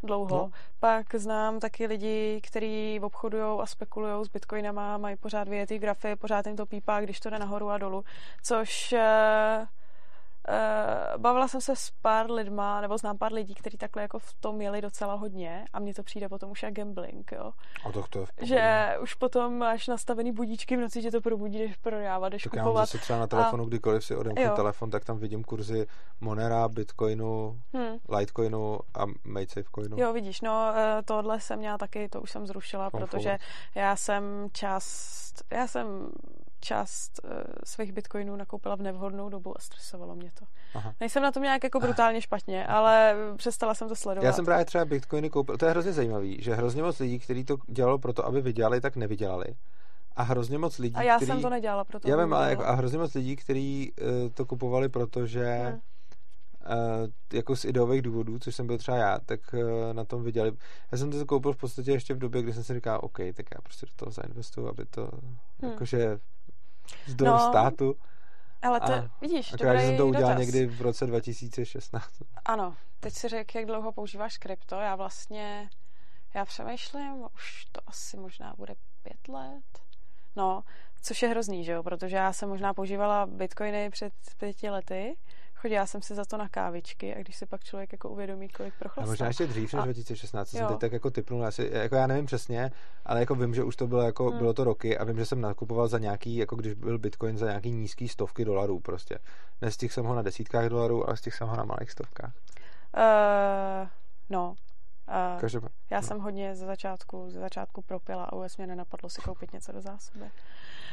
dlouho. No. Pak znám taky lidi, kteří obchodují a spekulují s bitcoinama, mají pořád vyjetý grafy, pořád jim to pípá, když to jde nahoru a dolů, což eh, bavila jsem se s pár lidma, nebo znám pár lidí, kteří takhle jako v tom měli docela hodně a mně to přijde potom už jak gambling, jo. A to, to je v pohodě. Že už potom máš nastavený budíčky v noci, že to probudí, jdeš prodávat, jdeš tak já mám kupovat. zase třeba na telefonu, kdykoliv si odemknu Jo. telefon, tak tam vidím kurzy Monera, Bitcoinu, Hm. Litecoinu a MadeSafeCoinu. Jo, vidíš, no eh, tohle jsem měla taky, to už jsem zrušila, Confluence. protože já jsem část, já jsem část uh, svých bitcoinů nakoupila v nevhodnou dobu a stresovalo mě to. Aha. Nejsem na tom nějak jako brutálně špatně, ale přestala jsem to sledovat. Já jsem právě třeba bitcoiny koupil, to je hrozně zajímavý, že hrozně moc lidí, kteří to dělalo proto, aby vydělali, tak nevydělali. A hrozně moc lidí, A já který... jsem to nedělala proto. Já vím, ale jako, a hrozně moc lidí, kteří uh, to kupovali, protože hmm Uh, jako z ideových důvodů, což jsem byl třeba já, tak uh, na tom viděli. Já jsem to koupil v podstatě ještě v době, kdy jsem si říkal, OK, tak já prostě do toho zainvestuju, aby to hmm. jakože zdroj no, státu. Ale to, a vidíš, že jsem to udělal dotaz. někdy v roce 2016. Ano, teď si řekl, jak dlouho používáš krypto. Já vlastně, já přemýšlím, už to asi možná bude pět let. No, což je hrozný, že jo, protože já jsem možná používala bitcoiny před pěti lety Chodila jsem si za to na kávičky a když se pak člověk jako uvědomí, kolik prochlastal. A možná ještě dřív než 2016, jsem teď tak jako typnul, asi, jako já nevím přesně, ale jako vím, že už to bylo jako, hmm. bylo to roky a vím, že jsem nakupoval za nějaký, jako když byl Bitcoin za nějaký nízký stovky dolarů prostě. Nestihl jsem ho na desítkách dolarů, ale stihl jsem ho na malých stovkách. Uh, no, Uh, Každopád, já no. jsem hodně ze začátku, ze začátku propila a vůbec mě nenapadlo si koupit něco do zásoby.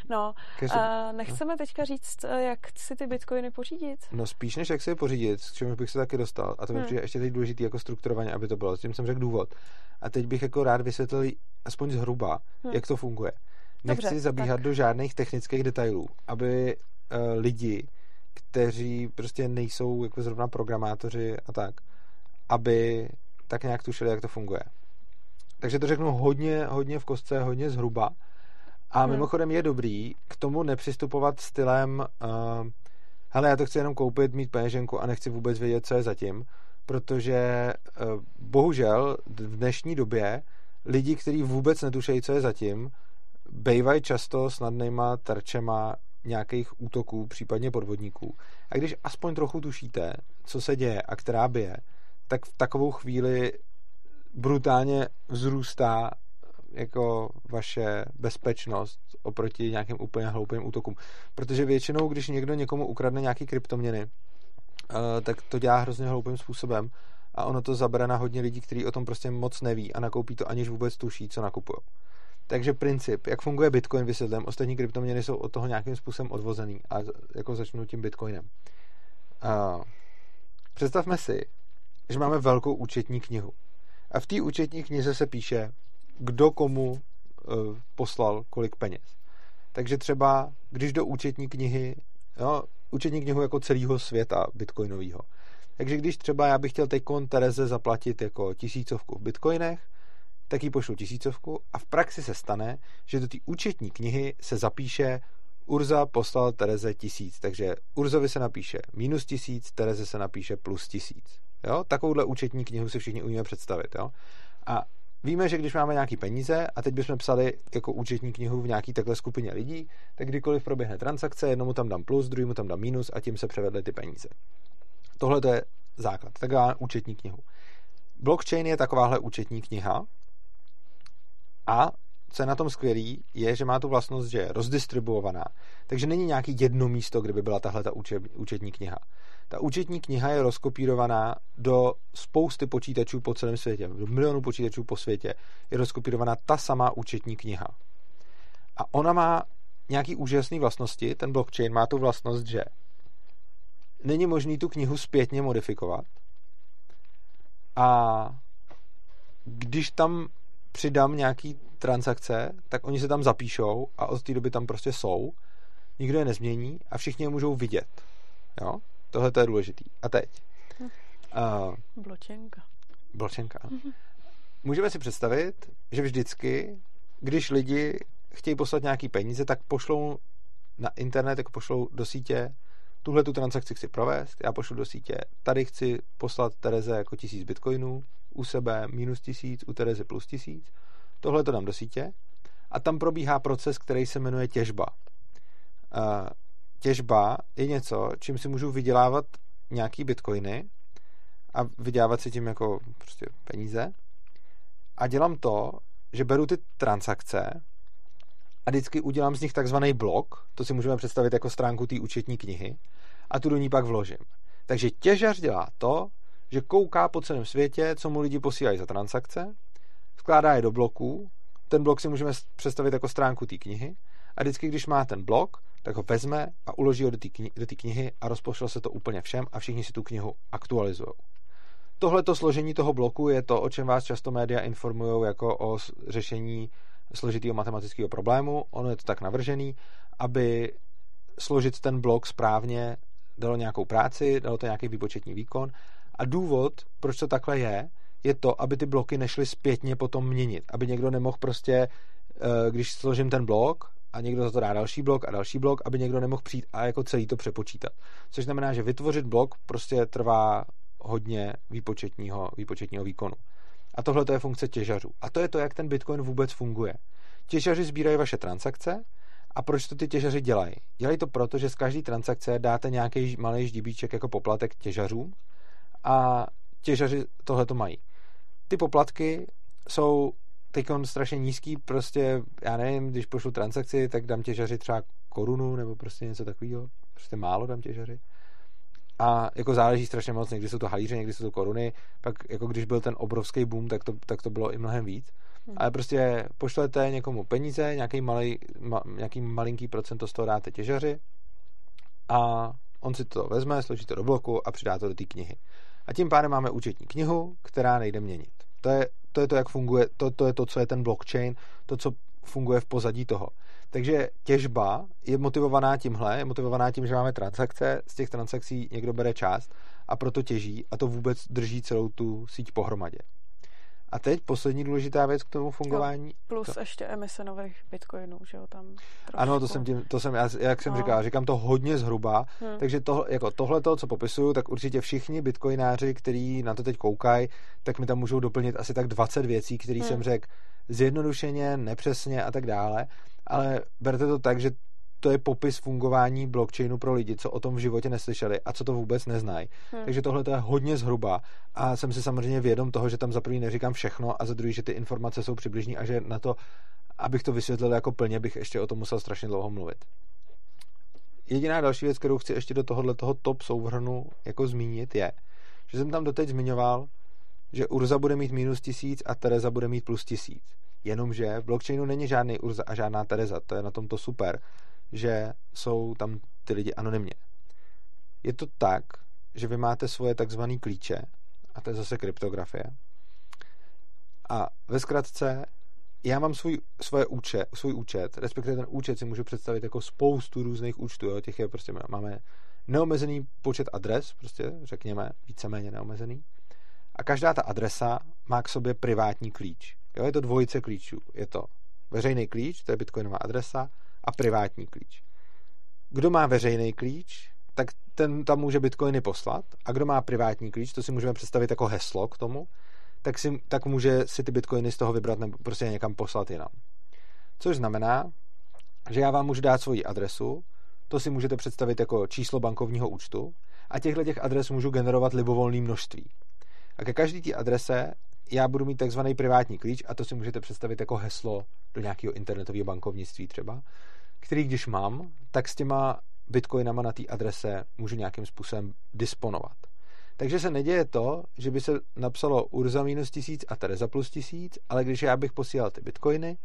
No, a nechceme no. teďka říct, eh, jak si ty bitcoiny pořídit? No spíš než jak si je pořídit, k čemu bych se taky dostal. A to mi hmm. přijde ještě teď důležitý jako strukturovaně, aby to bylo. S tím jsem řekl důvod. A teď bych jako rád vysvětlil aspoň zhruba, hmm. jak to funguje. Nechci Dobře, zabíhat tak. do žádných technických detailů, aby uh, lidi, kteří prostě nejsou jako zrovna programátoři a tak, aby tak nějak tušili, jak to funguje. Takže to řeknu hodně, hodně v kostce, hodně zhruba. A hmm. mimochodem je dobrý k tomu nepřistupovat stylem uh, hele, já to chci jenom koupit, mít peněženku a nechci vůbec vědět, co je zatím, protože uh, bohužel v dnešní době lidi, kteří vůbec netušejí, co je zatím, bejvají často snadnýma terčema nějakých útoků, případně podvodníků. A když aspoň trochu tušíte, co se děje a která bije, tak v takovou chvíli brutálně vzrůstá jako vaše bezpečnost oproti nějakým úplně hloupým útokům. Protože většinou, když někdo někomu ukradne nějaký kryptoměny, eh, tak to dělá hrozně hloupým způsobem a ono to zabere na hodně lidí, kteří o tom prostě moc neví a nakoupí to, aniž vůbec tuší, co nakupují. Takže princip, jak funguje Bitcoin, vysvětlím, ostatní kryptoměny jsou od toho nějakým způsobem odvozený a jako začnu tím Bitcoinem. Uh, představme si, že máme velkou účetní knihu. A v té účetní knize se píše, kdo komu uh, poslal kolik peněz. Takže třeba, když do účetní knihy, jo, účetní knihu jako celého světa bitcoinového. Takže když třeba já bych chtěl teď Tereze zaplatit jako tisícovku v bitcoinech, tak jí pošlu tisícovku a v praxi se stane, že do té účetní knihy se zapíše Urza poslal Tereze tisíc, takže Urzovi se napíše minus tisíc, Tereze se napíše plus tisíc. Jo? Takovouhle účetní knihu si všichni umíme představit. Jo? A víme, že když máme nějaký peníze a teď bychom psali jako účetní knihu v nějaký takhle skupině lidí, tak kdykoliv proběhne transakce, jednomu tam dám plus, druhému tam dám minus a tím se převedly ty peníze. Tohle to je základ, taková účetní knihu. Blockchain je takováhle účetní kniha a co je na tom skvělý, je, že má tu vlastnost, že je rozdistribuovaná. Takže není nějaký jedno místo, kde by byla tahle ta účetní kniha. Ta účetní kniha je rozkopírovaná do spousty počítačů po celém světě, do milionů počítačů po světě. Je rozkopírovaná ta samá účetní kniha. A ona má nějaký úžasné vlastnosti. Ten blockchain má tu vlastnost, že není možný tu knihu zpětně modifikovat. A když tam přidám nějaký transakce, tak oni se tam zapíšou a od té doby tam prostě jsou. Nikdo je nezmění a všichni je můžou vidět. Jo? Tohle to je důležitý. A teď. Uh, bločenka. Bločenka. Mm-hmm. Můžeme si představit, že vždycky, když lidi chtějí poslat nějaký peníze, tak pošlou na internet, jako pošlou do sítě, tuhle tu transakci chci provést, já pošlu do sítě, tady chci poslat Tereze jako tisíc bitcoinů, u sebe minus tisíc, u Terezy plus tisíc, tohle to dám do sítě a tam probíhá proces, který se jmenuje těžba. Těžba je něco, čím si můžu vydělávat nějaký bitcoiny a vydělávat si tím jako prostě peníze. A dělám to, že beru ty transakce a vždycky udělám z nich takzvaný blok, to si můžeme představit jako stránku té účetní knihy, a tu do ní pak vložím. Takže těžař dělá to, že kouká po celém světě, co mu lidi posílají za transakce, skládá je do bloků, ten blok si můžeme představit jako stránku té knihy a vždycky, když má ten blok, tak ho vezme a uloží ho do té kni- knihy a rozpošle se to úplně všem a všichni si tu knihu aktualizují. Tohleto složení toho bloku je to, o čem vás často média informují jako o řešení složitého matematického problému. Ono je to tak navržený, aby složit ten blok správně dalo nějakou práci, dalo to nějaký výpočetní výkon. A důvod, proč to takhle je, je to, aby ty bloky nešly zpětně potom měnit. Aby někdo nemohl prostě, eh, když složím ten blok a někdo za to dá další blok a další blok, aby někdo nemohl přijít a jako celý to přepočítat. Což znamená, že vytvořit blok prostě trvá hodně výpočetního, výpočetního výkonu. A tohle to je funkce těžařů. A to je to, jak ten Bitcoin vůbec funguje. Těžaři sbírají vaše transakce a proč to ty těžaři dělají? Dělají to proto, že z každé transakce dáte nějaký malý ždíbíček jako poplatek těžařům a těžaři tohle to mají. Ty poplatky jsou teď strašně nízký, prostě, já nevím, když pošlu transakci, tak dám těžaři třeba korunu nebo prostě něco takového, prostě málo dám těžaři. A jako záleží strašně moc, někdy jsou to halíře, někdy jsou to koruny, pak jako když byl ten obrovský boom, tak to, tak to bylo i mnohem víc. Hmm. Ale prostě pošlete někomu peníze, nějaký, malý, ma, nějaký malinký procento z toho dáte těžaři a on si to vezme, složí to do bloku a přidá to do té knihy. A tím pádem máme účetní knihu, která nejde měnit. To je to, je to jak funguje, to, to je to, co je ten blockchain, to, co funguje v pozadí toho. Takže těžba je motivovaná tímhle, je motivovaná tím, že máme transakce, z těch transakcí někdo bere část a proto těží a to vůbec drží celou tu síť pohromadě. A teď poslední důležitá věc k tomu fungování. No, plus to... ještě emise nových bitcoinů, že jo, tam trošku. Ano, to jsem, tím, to jsem já, jak jsem no. říkal, říkám to hodně zhruba, hmm. takže to, jako tohle, co popisuju, tak určitě všichni bitcoináři, kteří na to teď koukají, tak mi tam můžou doplnit asi tak 20 věcí, které hmm. jsem řekl zjednodušeně, nepřesně a tak dále, ale berte to tak, že to je popis fungování blockchainu pro lidi, co o tom v životě neslyšeli a co to vůbec neznají. Hmm. Takže tohle to je hodně zhruba a jsem si samozřejmě vědom toho, že tam za první neříkám všechno a za druhý, že ty informace jsou přibližní a že na to, abych to vysvětlil jako plně, bych ještě o tom musel strašně dlouho mluvit. Jediná další věc, kterou chci ještě do tohohle toho top souvrhnu jako zmínit, je, že jsem tam doteď zmiňoval, že Urza bude mít minus tisíc a Tereza bude mít plus tisíc. Jenomže v blockchainu není žádný Urza a žádná Tereza, to je na tomto super že jsou tam ty lidi anonymně. Je to tak, že vy máte svoje takzvané klíče, a to je zase kryptografie. A ve zkratce, já mám svůj, svoje účet, svůj účet, respektive ten účet si můžu představit jako spoustu různých účtů, jo, těch je prostě, máme neomezený počet adres, prostě řekněme víceméně neomezený. A každá ta adresa má k sobě privátní klíč. Jo, je to dvojice klíčů. Je to veřejný klíč, to je bitcoinová adresa, a privátní klíč. Kdo má veřejný klíč, tak ten tam může bitcoiny poslat a kdo má privátní klíč, to si můžeme představit jako heslo k tomu, tak, si, tak může si ty bitcoiny z toho vybrat nebo prostě někam poslat jinam. Což znamená, že já vám můžu dát svoji adresu, to si můžete představit jako číslo bankovního účtu a těchto těch adres můžu generovat libovolné množství. A ke každé té adrese já budu mít takzvaný privátní klíč a to si můžete představit jako heslo do nějakého internetového bankovnictví třeba který když mám, tak s těma bitcoinama na té adrese můžu nějakým způsobem disponovat. Takže se neděje to, že by se napsalo Urza minus tisíc a Tereza plus tisíc, ale když já bych posílal ty bitcoiny,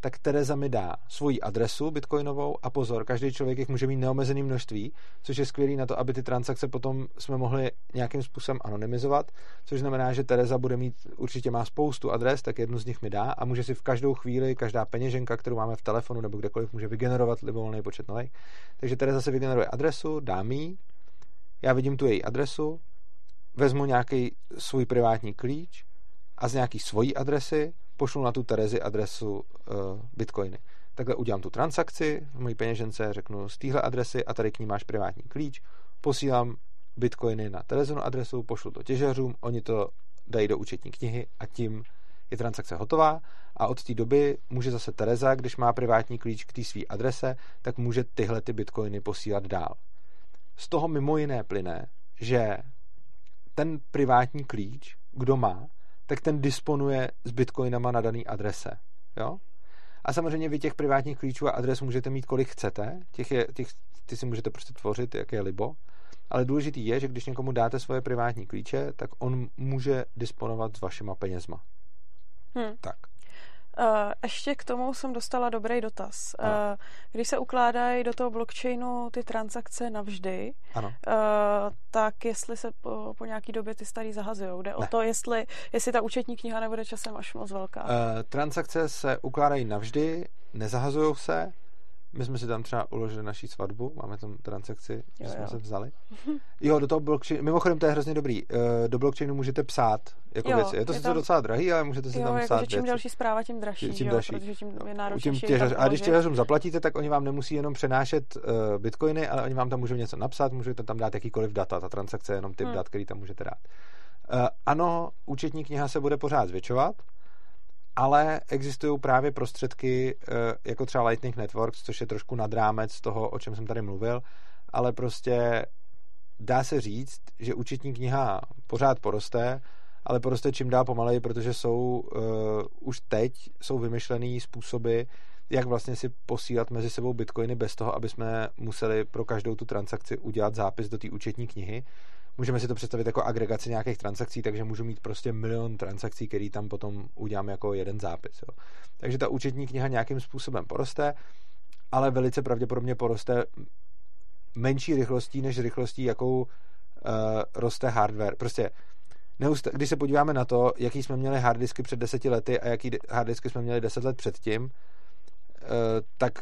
tak Tereza mi dá svoji adresu bitcoinovou a pozor, každý člověk jich může mít neomezený množství, což je skvělý na to, aby ty transakce potom jsme mohli nějakým způsobem anonymizovat, což znamená, že Tereza bude mít, určitě má spoustu adres, tak jednu z nich mi dá a může si v každou chvíli, každá peněženka, kterou máme v telefonu nebo kdekoliv, může vygenerovat libovolný počet nových. Takže Tereza si vygeneruje adresu, dá mi já vidím tu její adresu, vezmu nějaký svůj privátní klíč a z nějaký svojí adresy pošlu na tu Terezi adresu uh, bitcoiny. Takhle udělám tu transakci v mojí peněžence, řeknu z téhle adresy a tady k ní máš privátní klíč, posílám bitcoiny na Terezinu adresu, pošlu to těžařům, oni to dají do účetní knihy a tím je transakce hotová a od té doby může zase Tereza, když má privátní klíč k té své adrese, tak může tyhle ty bitcoiny posílat dál. Z toho mimo jiné plyne, že ten privátní klíč, kdo má, tak ten disponuje s bitcoinama na daný adrese. Jo? A samozřejmě vy těch privátních klíčů a adres můžete mít kolik chcete, těch je, těch, ty si můžete prostě tvořit, jak je libo, ale důležitý je, že když někomu dáte svoje privátní klíče, tak on může disponovat s vašima penězma. Hmm. Tak. Ještě k tomu jsem dostala dobrý dotaz. Uh, když se ukládají do toho blockchainu ty transakce navždy, Ano. Uh, tak jestli se po, po nějaký době ty starý zahazují. Jde Ne. o to, jestli, jestli ta účetní kniha nebude časem až moc velká. Uh, transakce se ukládají navždy, nezahazují se. My jsme si tam třeba uložili naší svatbu, máme tam transakci, jo, že jsme jo. se vzali. Jo, do toho blockchainu, mimochodem to je hrozně dobrý, uh, do blockchainu můžete psát jako Jo, věci. Je to je sice tam- docela drahý, ale můžete si jo, tam jako, psát že čím věci. další zpráva, tím dražší, Tím jo? dražší. protože tím je náročnější. těžař, a když těžařům zaplatíte, tak oni vám nemusí jenom přenášet uh, bitcoiny, ale oni vám tam můžou něco napsat, můžete tam dát jakýkoliv data. Ta transakce je jenom typ Hmm. dat, který tam můžete dát. Uh, ano, účetní kniha se bude pořád zvětšovat, ale existují právě prostředky uh, jako třeba Lightning Networks, což je trošku nad rámec toho, o čem jsem tady mluvil, ale prostě dá se říct, že účetní kniha pořád poroste, ale poroste čím dál pomaleji, protože jsou uh, už teď jsou vymyšlený způsoby, jak vlastně si posílat mezi sebou bitcoiny bez toho, aby jsme museli pro každou tu transakci udělat zápis do té účetní knihy. Můžeme si to představit jako agregaci nějakých transakcí, takže můžu mít prostě milion transakcí, který tam potom udělám jako jeden zápis. Jo. Takže ta účetní kniha nějakým způsobem poroste, ale velice pravděpodobně poroste menší rychlostí než rychlostí, jakou uh, roste hardware. Prostě neusta- když se podíváme na to, jaký jsme měli harddisky před deseti lety a jaký di- harddisky jsme měli deset let předtím, uh, tak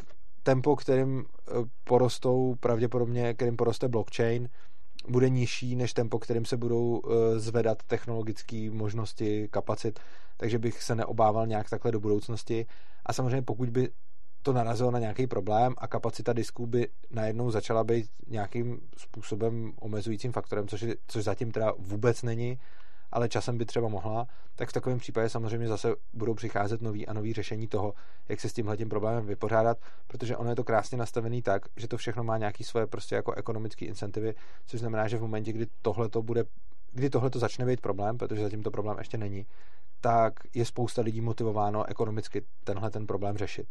tempo, kterým uh, porostou pravděpodobně, kterým poroste blockchain, bude nižší než tempo, kterým se budou uh, zvedat technologické možnosti, kapacit, takže bych se neobával nějak takhle do budoucnosti. A samozřejmě pokud by to narazilo na nějaký problém a kapacita disků by najednou začala být nějakým způsobem omezujícím faktorem, což, je, což zatím teda vůbec není, ale časem by třeba mohla, tak v takovém případě samozřejmě zase budou přicházet nový a nový řešení toho, jak se s tímhle tím problémem vypořádat, protože ono je to krásně nastavený tak, že to všechno má nějaký svoje prostě jako ekonomické incentivy, což znamená, že v momentě, kdy tohle to bude kdy tohle to začne být problém, protože zatím to problém ještě není, tak je spousta lidí motivováno ekonomicky tenhle ten problém řešit.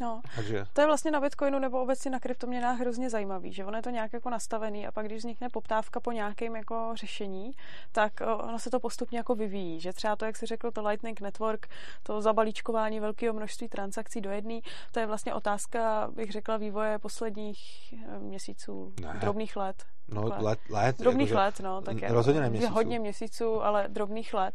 No. Takže To je vlastně na Bitcoinu nebo obecně na kryptoměnách hrozně zajímavý, že ono je to nějak jako nastavený a pak když vznikne poptávka po nějakém jako řešení, tak o, ono se to postupně jako vyvíjí, že třeba to, jak si řekl, to Lightning Network, to zabalíčkování velkého množství transakcí do jedné, to je vlastně otázka, bych řekla, vývoje posledních eh, měsíců, Ne. drobných let. No, Takhle. let, let Drobných jakože- let, no, tak je, rozhodně ne měsíců. hodně měsíců, ale drobných let,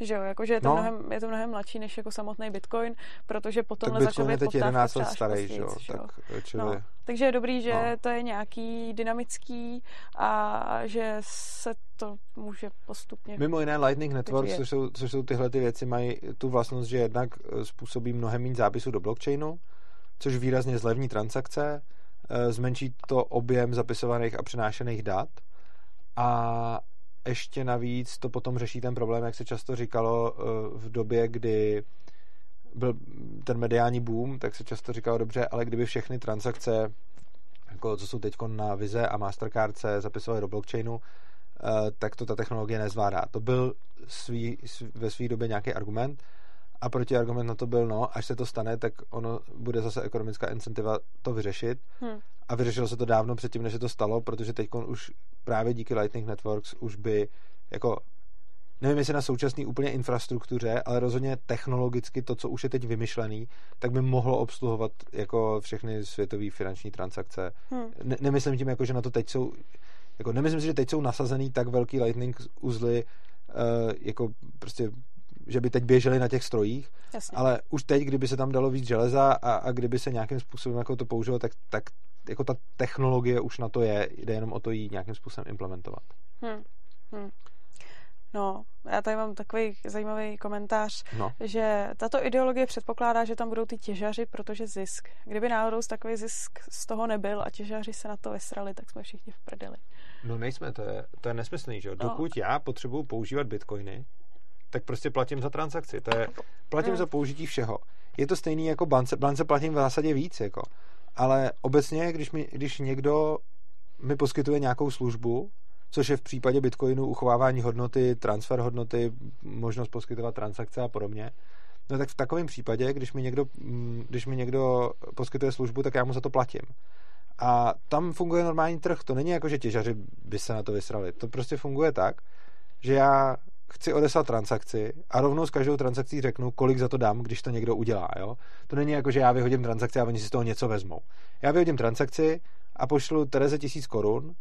že jo, jakože je to, No. mnohem, je to mnohem mladší než jako samotný Bitcoin, protože potom tak začal Bitcoin je teď poptávka 11 let starý, že jo, tak čili... No, takže je dobrý, že No. to je nějaký dynamický a že se to může postupně... Mimo jiné Lightning Network, což jsou, což jsou tyhle ty věci, mají tu vlastnost, že jednak eh, způsobí mnohem méně zápisů do blockchainu, což výrazně zlevní transakce, zmenší to objem zapisovaných a přenášených dat a ještě navíc to potom řeší ten problém, jak se často říkalo eh, v době, kdy byl ten mediální boom, tak se často říkalo dobře, ale kdyby všechny transakce, jako co jsou teď na Vize a Mastercard, se zapisovaly do blockchainu, eh, tak to ta technologie nezvládá. To byl svý, sv- ve své době nějaký argument a protiargument na to byl, no, až se to stane, tak ono bude zase ekonomická incentiva to vyřešit Hm. a vyřešilo se to dávno předtím, než se to stalo, protože teď už právě díky Lightning Networks už by jako nevím, jestli na současné úplně infrastruktuře, ale rozhodně technologicky to, co už je teď vymyšlený, tak by mohlo obsluhovat jako všechny světové finanční transakce. Hm. Ne- nemyslím tím, jako, že na to teď jsou jako nemyslím si, že teď jsou nasazený tak velký lightning uzly, uh, jako prostě že by teď běželi na těch strojích, Jasně. ale už teď, kdyby se tam dalo víc železa a, a kdyby se nějakým způsobem jako to použilo, tak, tak jako ta technologie už na to je, jde jenom o to ji nějakým způsobem implementovat. Hm. Hm. No, já tady mám takový zajímavý komentář, No, že tato ideologie předpokládá, že tam budou ty těžaři, protože zisk. Kdyby náhodou takový zisk z toho nebyl a těžaři se na to vysrali, tak jsme všichni v prdeli. no nejsme, to je, to je nesmyslný, že jo? No. Dokud já potřebuju používat bitcoiny, tak prostě platím za transakci. To je, platím Mm. za použití všeho. Je to stejný jako bance, bance platím v zásadě víc, jako. Ale obecně, když, mi, když někdo mi poskytuje nějakou službu, což je v případě Bitcoinu uchovávání hodnoty, transfer hodnoty, možnost poskytovat transakce a podobně, no tak v takovém případě, když mi někdo, mm, když mi někdo poskytuje službu, tak já mu za to platím. A tam funguje normální trh. To není jako, že těžaři by se na to vysrali. To prostě funguje tak, že já chci odeslat transakci a rovnou s každou transakcí řeknu, kolik za to dám, když to někdo udělá. Jo? To není jako, že já vyhodím transakci a oni si z toho něco vezmou. Já vyhodím transakci a pošlu Tereze tisíc korun,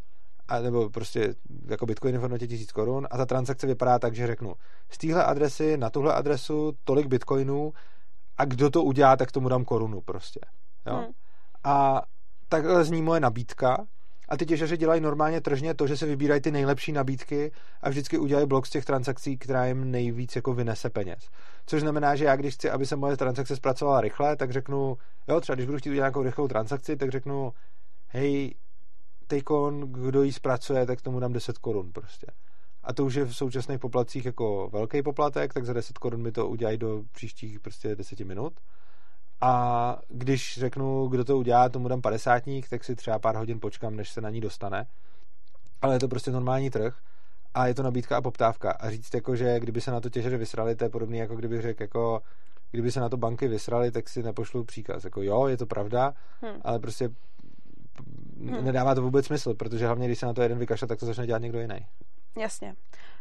a, nebo prostě jako bitcoiny v hodnotě tisíc korun a ta transakce vypadá tak, že řeknu z téhle adresy na tuhle adresu tolik bitcoinů a kdo to udělá, tak tomu dám korunu prostě. Jo? Hmm. A takhle zní moje nabídka a ty těžaři dělají normálně tržně to, že se vybírají ty nejlepší nabídky a vždycky udělají blok z těch transakcí, která jim nejvíc jako vynese peněz. Což znamená, že já když chci, aby se moje transakce zpracovala rychle, tak řeknu, jo, třeba když budu chtít udělat nějakou rychlou transakci, tak řeknu, hej, tejkon, kdo ji zpracuje, tak tomu dám 10 korun prostě. A to už je v současných poplacích jako velký poplatek, tak za 10 korun mi to udělají do příštích prostě 10 minut. A když řeknu, kdo to udělá, tomu dám padesátník, tak si třeba pár hodin počkám, než se na ní dostane. Ale je to prostě normální trh a je to nabídka a poptávka. A říct jako, že kdyby se na to těžeři vysrali, to je podobné, jako kdybych řekl, jako kdyby se na to banky vysrali, tak si nepošlu příkaz. Jako jo, je to pravda, hmm. ale prostě hmm. nedává to vůbec smysl, protože hlavně, když se na to jeden vykašle, tak to začne dělat někdo jiný. Jasně.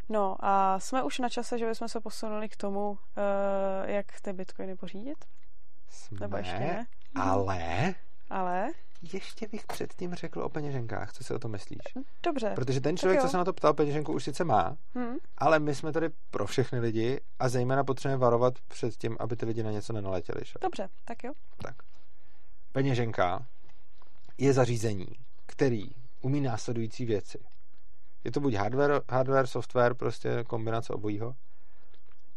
No a jsme už na čase, že bychom se posunuli k tomu, uh, jak ty bitcoiny pořídit? Jsme, Nebo ještě ne? Ale... Ale? Ještě bych předtím řekl o peněženkách. Co si o to myslíš? Dobře. Protože ten člověk, co se na to ptal, peněženku už sice má, hmm. ale my jsme tady pro všechny lidi a zejména potřebujeme varovat před tím, aby ty lidi na něco nenaletěli. Že? Dobře, tak jo. Tak. Peněženka je zařízení, který umí následující věci. Je to buď hardware, hardware software, prostě kombinace obojího.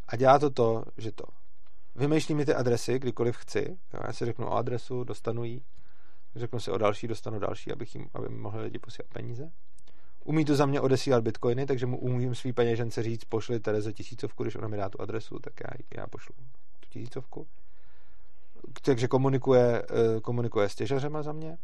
A dělá to to, že to vymýšlí mi ty adresy, kdykoliv chci. Jo, já si řeknu o adresu, dostanu ji. Řeknu si o další, dostanu další, abych jim, aby mohli lidi posílat peníze. Umí to za mě odesílat bitcoiny, takže mu umím svý peněžence říct, pošli Tereze tisícovku, když ona mi dá tu adresu, tak já, já pošlu tu tisícovku. Takže komunikuje, eh, komunikuje s těžařema za mě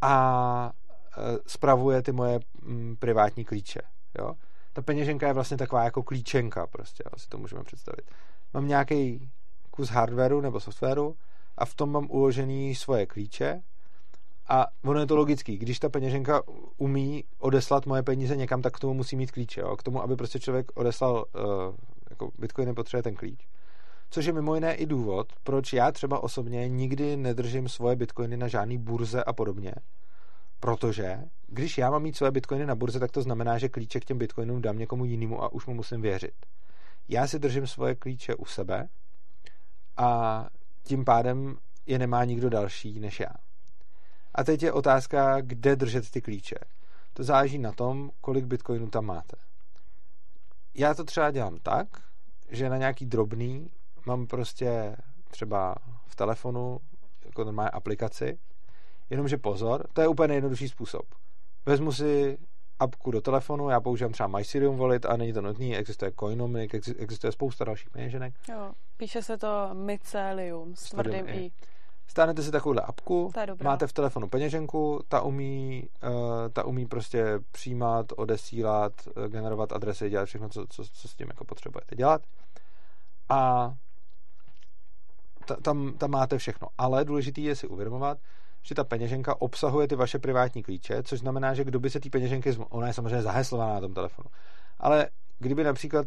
a eh, spravuje ty moje mm, privátní klíče. Jo? Ta peněženka je vlastně taková jako klíčenka, prostě, si to můžeme představit mám nějaký kus hardwareu nebo softwaru a v tom mám uložený svoje klíče a ono je to logický. Když ta peněženka umí odeslat moje peníze někam, tak k tomu musí mít klíče. Jo? K tomu, aby prostě člověk odeslal uh, jako Bitcoin, potřebuje ten klíč. Což je mimo jiné i důvod, proč já třeba osobně nikdy nedržím svoje bitcoiny na žádný burze a podobně. Protože když já mám mít svoje bitcoiny na burze, tak to znamená, že klíče k těm bitcoinům dám někomu jinému a už mu musím věřit já si držím svoje klíče u sebe a tím pádem je nemá nikdo další než já. A teď je otázka, kde držet ty klíče. To záleží na tom, kolik bitcoinů tam máte. Já to třeba dělám tak, že na nějaký drobný mám prostě třeba v telefonu jako normální aplikaci, jenomže pozor, to je úplně nejjednodušší způsob. Vezmu si apku do telefonu, já používám třeba MySerium Wallet a není to nutný, existuje Coinomic, existuje spousta dalších peněženek. Jo, píše se to Mycelium s tvrdým i. Stánete si takovouhle apku, máte v telefonu peněženku, ta umí, uh, ta umí prostě přijímat, odesílat, uh, generovat adresy, dělat všechno, co, co, co s tím jako potřebujete dělat. A ta, tam, tam máte všechno. Ale důležité je si uvědomovat, že ta peněženka obsahuje ty vaše privátní klíče, což znamená, že kdo by se ty peněženky, ona je samozřejmě zaheslovaná na tom telefonu, ale kdyby například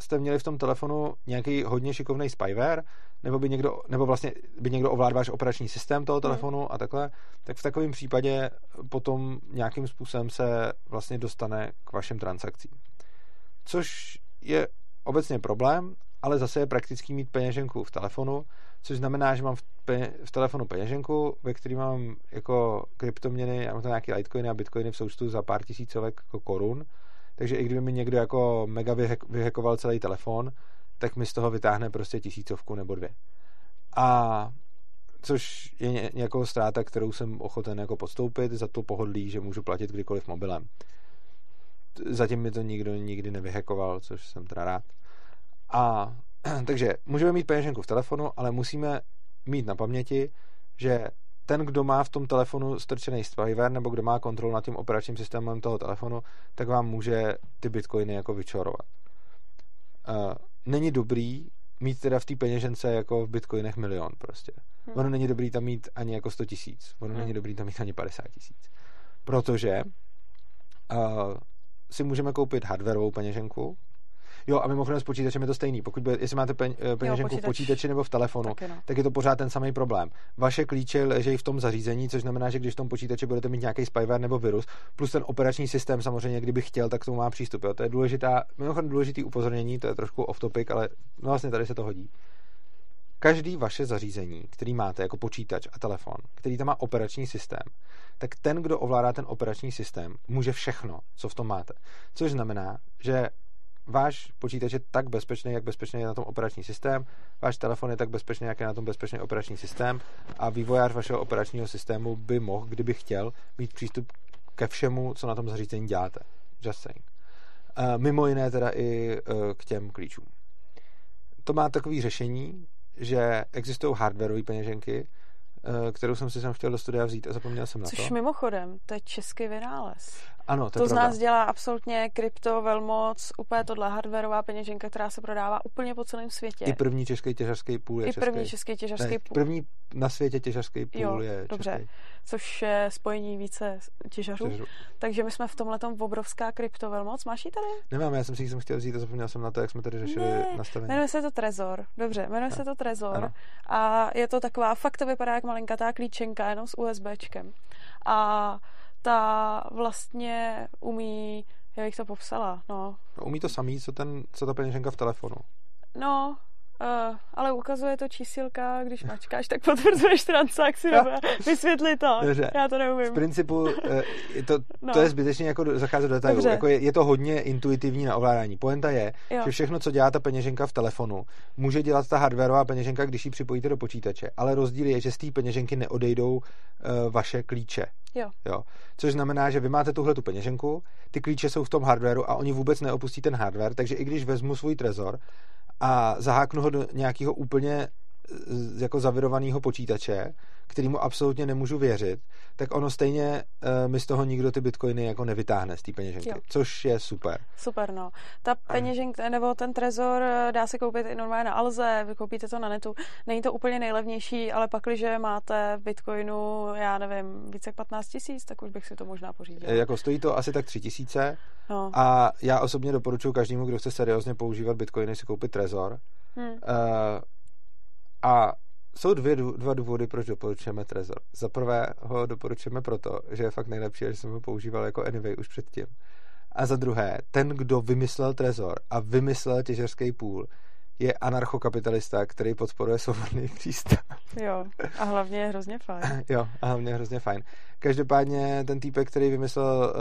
jste měli v tom telefonu nějaký hodně šikovný spyware, nebo by někdo, nebo vlastně by někdo ovládal váš operační systém toho hmm. telefonu hmm. a takhle, tak v takovém případě potom nějakým způsobem se vlastně dostane k vašim transakcím. Což je obecně problém, ale zase je praktický mít peněženku v telefonu, což znamená, že mám v, pe- v telefonu peněženku, ve který mám jako kryptoměny, já mám tam nějaký litecoiny a bitcoiny v součtu za pár tisícovek jako korun, takže i kdyby mi někdo jako mega vyhek- vyhekoval celý telefon, tak mi z toho vytáhne prostě tisícovku nebo dvě. A což je nějakou ztráta, kterou jsem ochoten jako podstoupit za to pohodlí, že můžu platit kdykoliv mobilem. Zatím mi to nikdo nikdy nevyhekoval, což jsem teda rád. A takže můžeme mít peněženku v telefonu, ale musíme mít na paměti, že ten, kdo má v tom telefonu strčený spyware nebo kdo má kontrolu nad tím operačním systémem toho telefonu, tak vám může ty bitcoiny jako vyčorovat. Uh, není dobrý mít teda v té peněžence jako v bitcoinech milion prostě. Hmm. Ono není dobrý tam mít ani jako 100 tisíc. Ono hmm. není dobrý tam mít ani 50 tisíc. Protože uh, si můžeme koupit hardwareovou peněženku, Jo, a mimochodem s počítačem je to stejný. Pokud bude, jestli máte pen, eh, peněženku počítač, v počítači nebo v telefonu, no. tak je to pořád ten samý problém. Vaše klíče leží v tom zařízení, což znamená, že když v tom počítači budete mít nějaký spyware nebo virus, plus ten operační systém samozřejmě, kdyby chtěl, tak k tomu má přístup. Jo. To je důležitá, mimochodem důležitý upozornění, to je trošku off topic, ale no vlastně tady se to hodí. Každý vaše zařízení, který máte jako počítač a telefon, který tam má operační systém, tak ten, kdo ovládá ten operační systém, může všechno, co v tom máte. Což znamená, že váš počítač je tak bezpečný, jak bezpečný je na tom operační systém, váš telefon je tak bezpečný, jak je na tom bezpečný operační systém a vývojář vašeho operačního systému by mohl, kdyby chtěl, mít přístup ke všemu, co na tom zařízení děláte. Just saying. Uh, mimo jiné teda i uh, k těm klíčům. To má takové řešení, že existují hardwareové peněženky, Eh, kterou jsem si sem chtěl do studia vzít a zapomněl jsem Což na to. Což mimochodem, to je český vynález. Ano, to, to z pravda. nás dělá absolutně krypto velmoc, úplně tohle hardwareová peněženka, která se prodává úplně po celém světě. I první český těžařský půl je I český. první český těžařský ne, půl. První na světě těžařský půl jo, je dobře. český. Což je spojení více těžařů. Těžařů. Takže my jsme v tomhle obrovská krypto velmoc. Máš ji tady? Nemám, já jsem si ji chtěl vzít a zapomněl jsem na to, jak jsme tady řešili ne, nastavení. Jmenuje se to Trezor. Dobře, jmenuje no. se to Trezor. Ano. A je to taková, fakt to vypadá jak malinkatá klíčenka, jenom s USBčkem. A ta vlastně umí, jak bych to popsala, no. no umí to samý, co, ten, co ta peněženka v telefonu. No, Uh, ale ukazuje to čísilka, když mačkáš, tak potvrzuješ transakci, nebo vysvětli to, Dobře. já to neumím. V principu uh, je to, no. to je zbytečně jako zacházet do detailů. Jako je, je, to hodně intuitivní na ovládání. Poenta je, jo. že všechno, co dělá ta peněženka v telefonu, může dělat ta hardwareová peněženka, když ji připojíte do počítače. Ale rozdíl je, že z té peněženky neodejdou uh, vaše klíče. Jo. jo. Což znamená, že vy máte tuhle tu peněženku, ty klíče jsou v tom hardwareu a oni vůbec neopustí ten hardware, takže i když vezmu svůj trezor a zaháknu ho do nějakého úplně jako zavirovaného počítače, kterýmu absolutně nemůžu věřit, tak ono stejně uh, mi z toho nikdo ty bitcoiny jako nevytáhne z té peněženky, jo. což je super. Super, no. Ta peněženka, nebo ten trezor dá se koupit i normálně na Alze, vy koupíte to na netu. Není to úplně nejlevnější, ale pak, když máte v bitcoinu, já nevím, více jak 15 tisíc, tak už bych si to možná pořídil. E, jako stojí to asi tak 3 tisíce no. a já osobně doporučuji každému, kdo chce seriózně používat bitcoiny, si koupit trezor. Hmm. Uh, a jsou dvě, dva důvody, proč doporučujeme Trezor. Za prvé ho doporučujeme proto, že je fakt nejlepší, že jsem ho používal jako anyway už předtím. A za druhé, ten, kdo vymyslel Trezor a vymyslel těžerský půl, je anarchokapitalista, který podporuje svobodný přístav. Jo, a hlavně je hrozně fajn. jo, a hlavně je hrozně fajn. Každopádně ten týpek, který vymyslel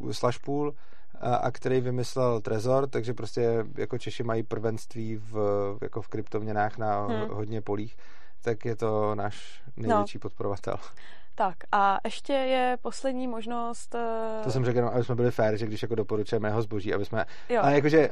uh, slash pool, a který vymyslel Trezor, takže prostě jako Češi mají prvenství v, jako v kryptoměnách na hmm. hodně polích, tak je to náš největší no. podporovatel. Tak a ještě je poslední možnost... Uh... To jsem řekl, no, aby jsme byli fér, že když jako doporučujeme jeho zboží, aby jsme... Jo. Ale jakože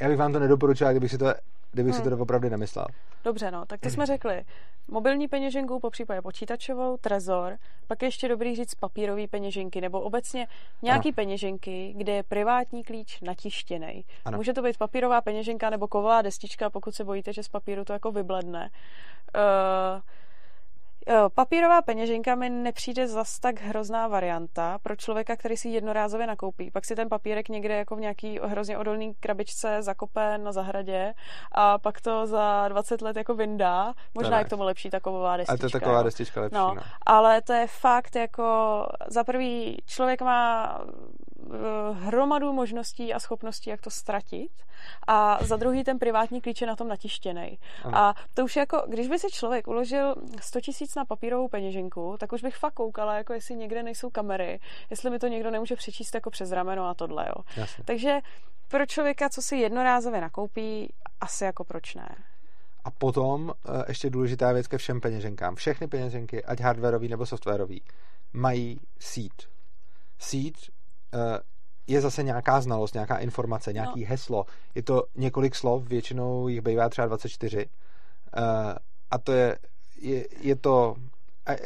já bych vám to nedoporučil, kdybych si to kdybych hmm. si to opravdu nemyslel. Dobře, no, tak to jsme řekli. Mobilní peněženku, po případě počítačovou, trezor, pak je ještě dobrý říct papírový peněženky, nebo obecně nějaký ano. peněženky, kde je privátní klíč natištěný. Může to být papírová peněženka nebo kovová destička, pokud se bojíte, že z papíru to jako vybledne. Uh, Papírová peněženka mi nepřijde zas tak hrozná varianta pro člověka, který si jednorázově nakoupí. Pak si ten papírek někde jako v nějaký hrozně odolný krabičce zakope na zahradě a pak to za 20 let jako vyndá. Možná je k tomu lepší taková destička. A to je taková destička lepší, no. no. Ale to je fakt jako za prvý člověk má hromadu možností a schopností, jak to ztratit. A za druhý ten privátní klíč je na tom natištěný. A to už jako, když by si člověk uložil 100 tisíc na papírovou peněženku, tak už bych fakt koukala, jako jestli někde nejsou kamery, jestli mi to někdo nemůže přečíst jako přes rameno a tohle. Jo. Jasně. Takže pro člověka, co si jednorázově nakoupí, asi jako proč ne. A potom ještě důležitá věc ke všem peněženkám. Všechny peněženky, ať hardwareový nebo softwarový, mají síť. Síť je zase nějaká znalost, nějaká informace, nějaký no. heslo. Je to několik slov, většinou jich bývá třeba 24. A to je, je, je to,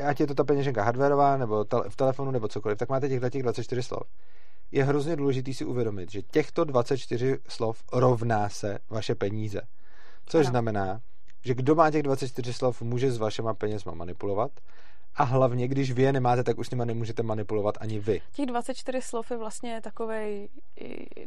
ať je to ta peněženka hardwareová, nebo v telefonu, nebo cokoliv, tak máte těchto těch 24 slov. Je hrozně důležitý si uvědomit, že těchto 24 slov rovná se vaše peníze. Což ano. znamená, že kdo má těch 24 slov, může s vašema penězma manipulovat a hlavně, když vy je nemáte, tak už s nima nemůžete manipulovat ani vy. Těch 24 slov je vlastně takovej,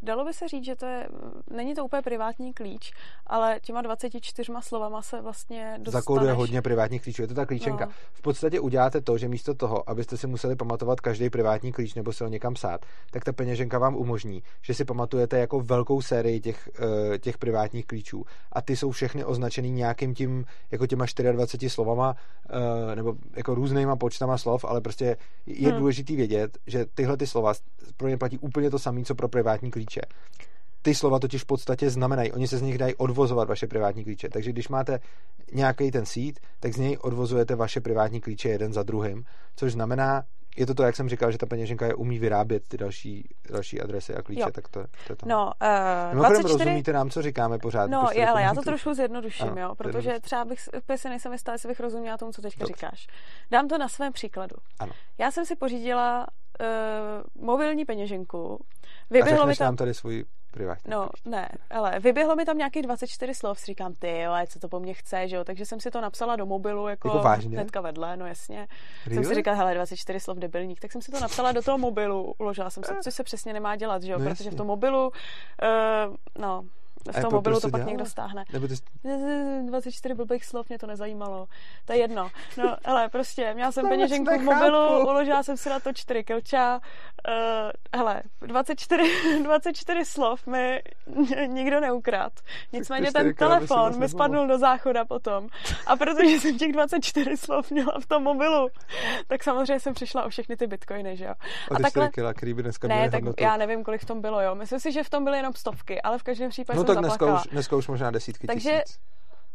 dalo by se říct, že to je, není to úplně privátní klíč, ale těma 24 slovama se vlastně dostaneš. Zakóduje hodně privátních klíčů, je to ta klíčenka. No. V podstatě uděláte to, že místo toho, abyste si museli pamatovat každý privátní klíč nebo se ho někam psát, tak ta peněženka vám umožní, že si pamatujete jako velkou sérii těch, eh, těch privátních klíčů a ty jsou všechny označený nějakým tím, jako těma 24 slovama, eh, nebo jako různýma počtama slov, ale prostě je hmm. důležitý vědět, že tyhle ty slova pro ně platí úplně to samé, co pro privátní klíče. Ty slova totiž v podstatě znamenají, oni se z nich dají odvozovat vaše privátní klíče. Takže když máte nějaký ten sít, tak z něj odvozujete vaše privátní klíče jeden za druhým, což znamená, je to to, jak jsem říkal, že ta peněženka je umí vyrábět ty další, další adresy a klíče, jo. tak to, to je to. No, uh, Mimochodem 24... rozumíte nám, co říkáme pořád? No, je, ale já to trošku zjednoduším, ano, jo, protože třeba bych, úplně si nejsem jistá, jestli bych rozuměla tomu, co teďka Dobře. říkáš. Dám to na svém příkladu. Ano. Já jsem si pořídila uh, mobilní peněženku. Vyběhlo a mi tam... nám tady svůj privátní. No, ne, ale vyběhlo mi tam nějakých 24 slov, si říkám, ty ale co to po mně chce, že jo, takže jsem si to napsala do mobilu, jako, jako vážně? hnedka vedle, no jasně. Really? Jsem si říkala, hele, 24 slov debilník, tak jsem si to napsala do toho mobilu, uložila jsem se, což se přesně nemá dělat, že jo, no, protože jasně. v tom mobilu, uh, no, v tom mobilu to pak dělala? někdo stáhne. Nebo ty... 24 blbých slov, mě to nezajímalo. To je jedno. No, ale prostě, měla jsem peněženku v mobilu, uložila jsem si na to 4 kilča. Uh, hele, 24, 24 slov mi nikdo neukrát. Nicméně ten telefon mi spadnul do záchoda potom. A protože jsem těch 24 slov měla v tom mobilu, tak samozřejmě jsem přišla o všechny ty bitcoiny, že jo. A, a takhle... kila, který by dneska ne, tak já nevím, kolik v tom bylo, jo. Myslím si, že v tom byly jenom stovky, ale v každém případě no, tak dneska už, dneska už možná desítky Takže, tisíc.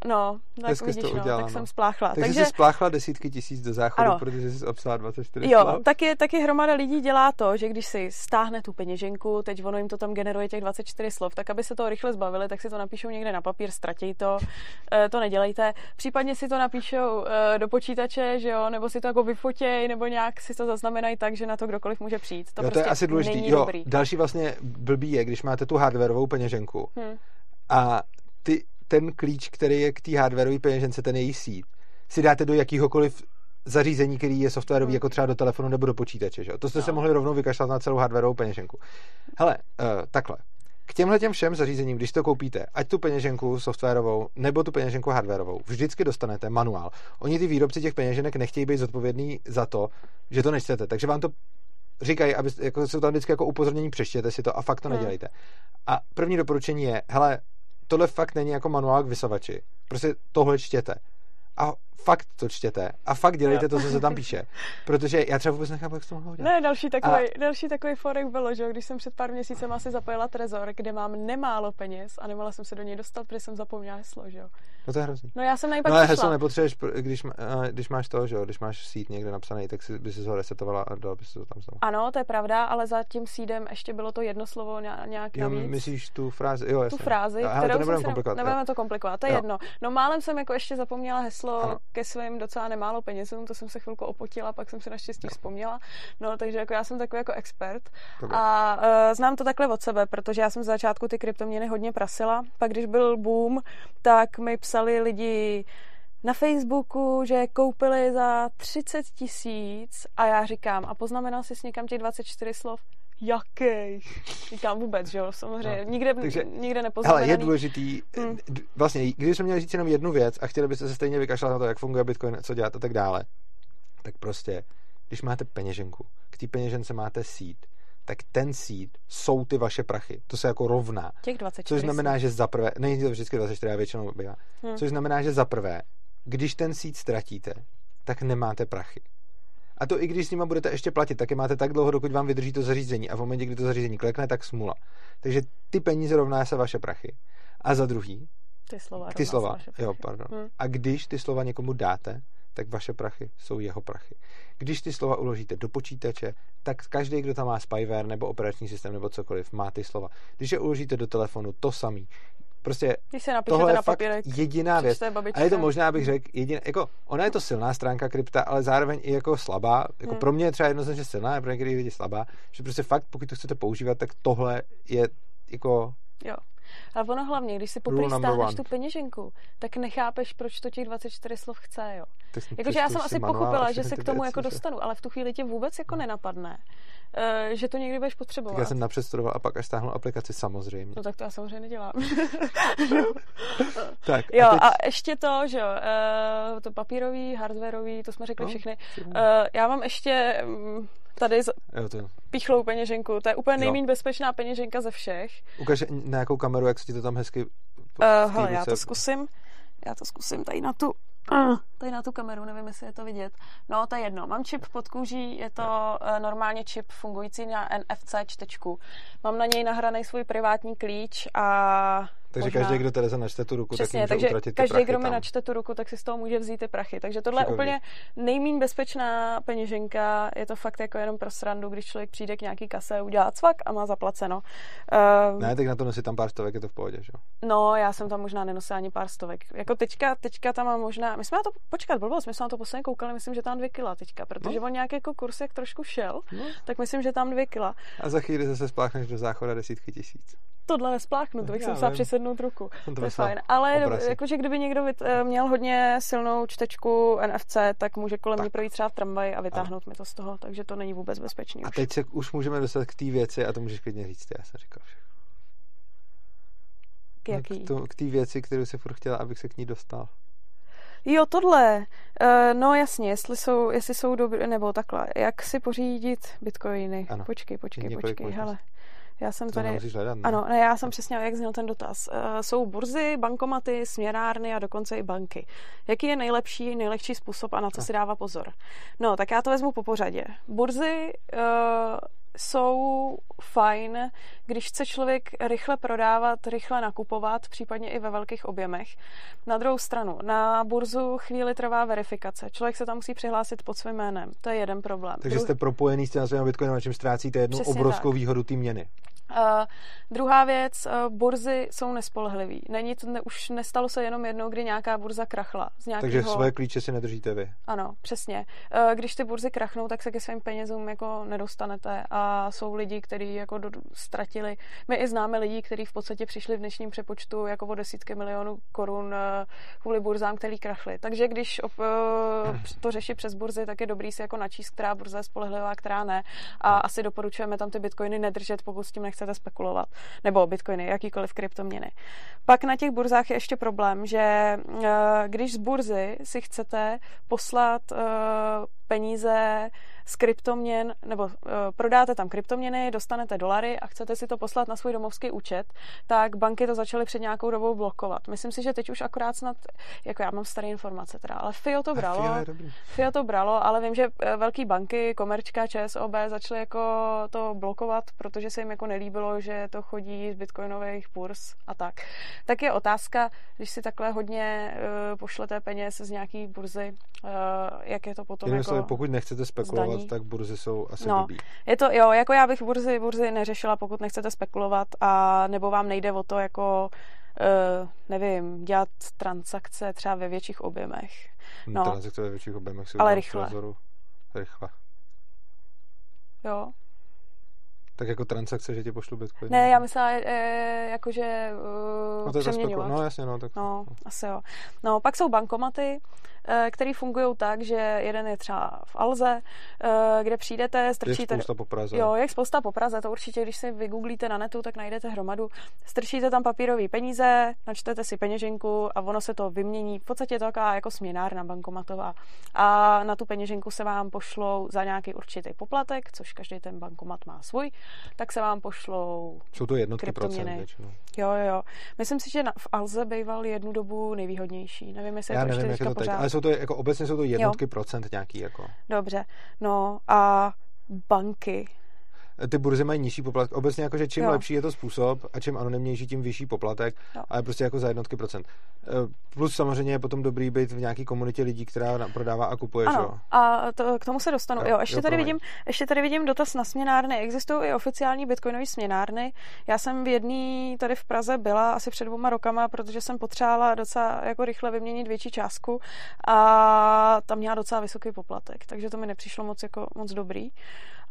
No, tak Dneska vidíš, to no, udělala, tak no. jsem spláchla. Takže, Takže jsi spláchla desítky tisíc do záchodu, ano. protože jsi obsala 24 Jo, taky, taky hromada lidí dělá to, že když si stáhne tu peněženku, teď ono jim to tam generuje těch 24 slov, tak aby se to rychle zbavili, tak si to napíšou někde na papír, ztratí to, e, to nedělejte. Případně si to napíšou e, do počítače, že jo, nebo si to jako vyfotěj, nebo nějak si to zaznamenají tak, že na to kdokoliv může přijít. To, jo, prostě to je asi důležitý. Jo, dobrý. Další vlastně blbý je, když máte tu hardwareovou peněženku hmm. a ty ten klíč, který je k té hardwareové peněžence, ten její sít, si dáte do jakýhokoliv zařízení, který je softwarový, hmm. jako třeba do telefonu nebo do počítače. Že? To jste no. se mohli rovnou vykašlat na celou hardwareovou peněženku. Hele, uh, takhle. K těmhle těm všem zařízením, když to koupíte, ať tu peněženku softwarovou nebo tu peněženku hardwarovou, vždycky dostanete manuál. Oni ty výrobci těch peněženek nechtějí být zodpovědní za to, že to nečtete, takže vám to říkají, aby, jako jsou tam vždycky jako upozornění, přečtěte si to a fakt to hmm. nedělejte. A první doporučení je, hele, tohle fakt není jako manuál k vysavači. Prostě tohle čtěte. A fakt to čtěte a fakt dělejte to, co se tam píše. Protože já třeba vůbec nechápu, jak to mohlo Ne, další takový, a... další takový forek bylo, že když jsem před pár měsícem asi zapojila Trezor, kde mám nemálo peněz a nemohla jsem se do něj dostat, protože jsem zapomněla heslo, že jo. No to je hrozný. No já jsem na No ale heslo nepotřebuješ, když, když máš to, že jo, když máš sít někde napsaný, tak si, by si ho resetovala a dala by si to tam znovu. Ano, to je pravda, ale za tím sídem ještě bylo to jedno slovo nějak jo, navíc. myslíš tu frázi, jo, jasně. Tu frázi, jo, kterou to nebudeme komplikovat. Nebudeme to komplikovat, to je jo. jedno. No málem jsem jako ještě zapomněla heslo ano. Ke svým docela nemálo penězům, to jsem se chvilku opotila, pak jsem si naštěstí jo. vzpomněla. No, takže jako já jsem takový jako expert Dobre. a uh, znám to takhle od sebe, protože já jsem z začátku ty kryptoměny hodně prasila. Pak když byl boom, tak mi psali lidi na Facebooku, že koupili za 30 tisíc a já říkám, a poznamenal jsi s někam těch 24 slov? Jaký? Říkám vůbec, že jo, samozřejmě. No. Nikde, Takže, nikde. Ale je důležitý, hmm. vlastně, když jsme měli říct jenom jednu věc a chtěli byste se stejně vykašlat na to, jak funguje Bitcoin, co dělat a tak dále, tak prostě, když máte peněženku, k té peněžence máte sít, tak ten sít jsou ty vaše prachy. To se jako rovná. Těch 24. Což znamená, že za prvé, není to vždycky 24, já většinou bývá. Hmm. Což znamená, že za prvé, když ten sít ztratíte, tak nemáte prachy. A to i když s nima budete ještě platit, tak je máte tak dlouho, dokud vám vydrží to zařízení. A v momentě, kdy to zařízení klekne, tak smula. Takže ty peníze rovná se vaše prachy. A za druhý, ty slova. Ty slova, jo, pardon. Hmm. A když ty slova někomu dáte, tak vaše prachy jsou jeho prachy. Když ty slova uložíte do počítače, tak každý, kdo tam má spyware nebo operační systém nebo cokoliv, má ty slova. Když je uložíte do telefonu, to samý. Prostě Když se tohle je fakt papírek, jediná věc. A je to možná, bych řekl, jediná, jako, ona je to silná stránka krypta, ale zároveň i jako slabá. Jako hmm. Pro mě je třeba jednoznačně silná, pro některé lidi slabá, že prostě fakt, pokud to chcete používat, tak tohle je jako Jo. Ale ono hlavně, když si poprvé stáhneš tu peněženku, tak nechápeš, proč to těch 24 slov chce, jo. Jakože já jsem asi pochopila, že se k tomu jako dostanu, ale v tu chvíli tě vůbec jako no. nenapadne, uh, že to někdy budeš potřebovat. Tak já jsem napředstudoval a pak až stáhnul aplikaci samozřejmě. No tak to já samozřejmě nedělám. tak, jo, a, teď... a ještě to, že jo, uh, to papírový, hardwareový, to jsme řekli no, všechny. Uh, já mám ještě um, tady z... jo, to... pichlou peněženku. To je úplně nejméně bezpečná peněženka ze všech. Ukaž na jakou kameru, jak se ti to tam hezky... Uh, hele, já to zkusím. Já to zkusím tady na tu tady na tu kameru, nevím, jestli je to vidět. No, to je jedno. Mám čip pod kůží, je to uh, normálně čip fungující na NFC čtečku. Mám na něj nahraný svůj privátní klíč a takže možná... každý, kdo Tereza načte tu ruku, Přesně, tak takže utratit každý, kdo mi načte tu ruku, tak si z toho může vzít ty prachy. Takže tohle je úplně nejméně bezpečná peněženka. Je to fakt jako jenom pro srandu, když člověk přijde k nějaký kase, udělá cvak a má zaplaceno. Uh, ne, tak na to nosí tam pár stovek, je to v pohodě, že No, já jsem tam možná nenosila ani pár stovek. Jako teďka, teďka tam mám možná, my jsme na to, počkat, blbost, my jsme na to posledně koukali, myslím, že tam dvě kila teďka, protože no. on nějaký jako kurz jak trošku šel, no. tak myslím, že tam dvě kila. A za chvíli zase spláchneš do záchoda desítky tisíc tohle nespláchnu, to bych si musela přisednout ruku. To, to je fajn. Ale jakože kdyby někdo eh, měl hodně silnou čtečku NFC, tak může kolem ní projít třeba v tramvaji a vytáhnout a. mi to z toho, takže to není vůbec bezpečný. A teď se už můžeme dostat k té věci a to můžeš klidně říct, já jsem říkal všechno. K jaký? K té věci, kterou si furt chtěla, abych se k ní dostal. Jo, tohle. Uh, no jasně, jestli jsou, jestli jsou dobré, nebo takhle. Jak si pořídit bitcoiny? Ano. Počkej, počkej, počkej, hele. Já jsem to tady... hledat, ne? Ano, ne, já jsem přesně, jak zněl ten dotaz. Uh, jsou burzy, bankomaty, směrárny a dokonce i banky. Jaký je nejlepší, nejlehčí způsob a na co no. si dává pozor? No, tak já to vezmu po pořadě. Burzy uh, jsou fajn, když chce člověk rychle prodávat, rychle nakupovat, případně i ve velkých objemech. Na druhou stranu, na burzu chvíli trvá verifikace. Člověk se tam musí přihlásit pod svým jménem. To je jeden problém. Takže jste propojený s tím Bitcoinem, čím ztrácíte jednu Přesně obrovskou tak. výhodu té měny. Uh, druhá věc, uh, burzy jsou nespolehlivý. Není to, ne, už nestalo se jenom jednou, kdy nějaká burza krachla. Z nějakého... Takže svoje klíče si nedržíte vy. Ano, přesně. Uh, když ty burzy krachnou, tak se ke svým penězům jako nedostanete a jsou lidi, kteří jako do, ztratili. My i známe lidi, kteří v podstatě přišli v dnešním přepočtu jako o desítky milionů korun kvůli burzám, který krachly. Takže když uh, to řeší přes burzy, tak je dobrý si jako načíst, která burza je spolehlivá, která ne. A asi doporučujeme tam ty bitcoiny nedržet, pokud s tím chcete spekulovat, nebo bitcoiny, jakýkoliv kryptoměny. Pak na těch burzách je ještě problém, že eh, když z burzy si chcete poslat eh, peníze z kryptoměn, nebo uh, prodáte tam kryptoměny, dostanete dolary a chcete si to poslat na svůj domovský účet, tak banky to začaly před nějakou dobou blokovat. Myslím si, že teď už akorát snad, jako já mám staré informace teda, ale FIO to bralo. FIO, FIO to bralo, ale vím, že eh, velké banky, Komerčka, ČSOB začaly jako to blokovat, protože se jim jako nelíbilo, že to chodí z bitcoinových burz a tak. Tak je otázka, když si takhle hodně uh, pošlete peněz z nějaký burzy, uh, jak je to potom Jenom jako... pokud nechcete spekulovat, zdaní. tak burzy jsou asi no, blbý. Je to, jo, jako já bych burzy, burzy neřešila, pokud nechcete spekulovat a nebo vám nejde o to jako Uh, nevím, dělat transakce třeba ve větších objemech. No, transakce ve větších objemech si ale rychle. Rychle. Jo. Tak jako transakce, že ti pošlu bitcoin. Ne, já myslela, e, jakože uh, no, to přeměňovat. No jasně, no. Tak... No, asi jo. No, pak jsou bankomaty, Eh, který fungují tak, že jeden je třeba v Alze, eh, kde přijdete, strčíte... Je spousta po Praze. Jo, je spousta po Praze, to určitě, když si vygooglíte na netu, tak najdete hromadu. Strčíte tam papírové peníze, načtete si peněženku a ono se to vymění. V podstatě je to taková jako směnárna bankomatová. A na tu peněženku se vám pošlou za nějaký určitý poplatek, což každý ten bankomat má svůj, tak se vám pošlou Jsou to jednotky procent většinou. Jo, jo. Myslím si, že na, v Alze býval jednu dobu nejvýhodnější. Nevím, jestli Já je to nevím, jak je to teď, ale jsou to jako obecně jsou to jednotky jo. procent nějaký jako. Dobře. No a banky ty burzy mají nižší poplatek. Obecně jako, že čím jo. lepší je to způsob a čím anonymnější, tím vyšší poplatek, jo. ale prostě jako za jednotky procent. Eh, plus samozřejmě je potom dobrý být v nějaké komunitě lidí, která prodává a kupuje. Ano, jo? a to, k tomu se dostanu. Jo, jo ještě, jo, tady vidím, ještě tady vidím dotaz na směnárny. Existují i oficiální bitcoinové směnárny. Já jsem v jedné tady v Praze byla asi před dvěma rokama, protože jsem potřebovala docela jako rychle vyměnit větší částku a tam měla docela vysoký poplatek, takže to mi nepřišlo moc jako moc dobrý.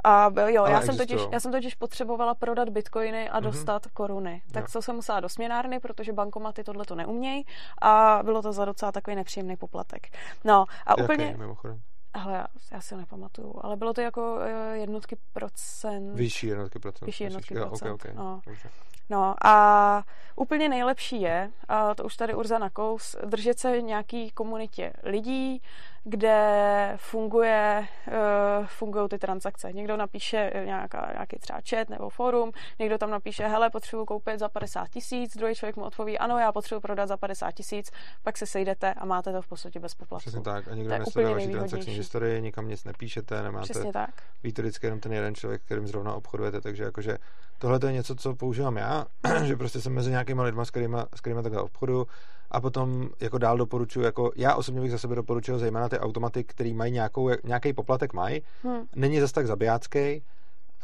A jo, Ale já jsem, totiž, já jsem totiž potřebovala prodat bitcoiny a Mhm. dostat koruny. Tak Jo. co jsem musela do směnárny, protože bankomaty tohle to neumějí a bylo to za docela takový nepříjemný poplatek. No a Jaký, úplně, mimochodem? hele, já, já si nepamatuju, ale bylo to jako eh, jednotky procent. Vyšší jednotky procent. Vyšší jednotky Jo, procent, Okay, okay. no. Dobře. No a úplně nejlepší je, a to už tady Urza nakous, držet se nějaký komunitě lidí, kde funguje, uh, fungují ty transakce. Někdo napíše eh, nějaká, nějaký třeba chat nebo forum, někdo tam napíše, hele, potřebuji koupit za 50 tisíc, druhý člověk mu odpoví, ano, já potřebuji prodat za 50 tisíc, pak se sejdete a máte to v podstatě bez poplatku. Přesně tak. A nikdo je nesleduje vaši transakční historii, nikam nic nepíšete, nemáte Přesně tak. ví to vždycky jenom ten jeden člověk, kterým zrovna obchodujete, takže jakože tohle to je něco, co používám já, že prostě jsem mezi nějakýma lidma, s kterýma, s kterýma takhle obchoduju a potom jako dál doporučuji, jako já osobně bych za sebe doporučil zejména ty automaty, který mají nějakou, nějaký poplatek mají, Hm. není zas tak zabijácký,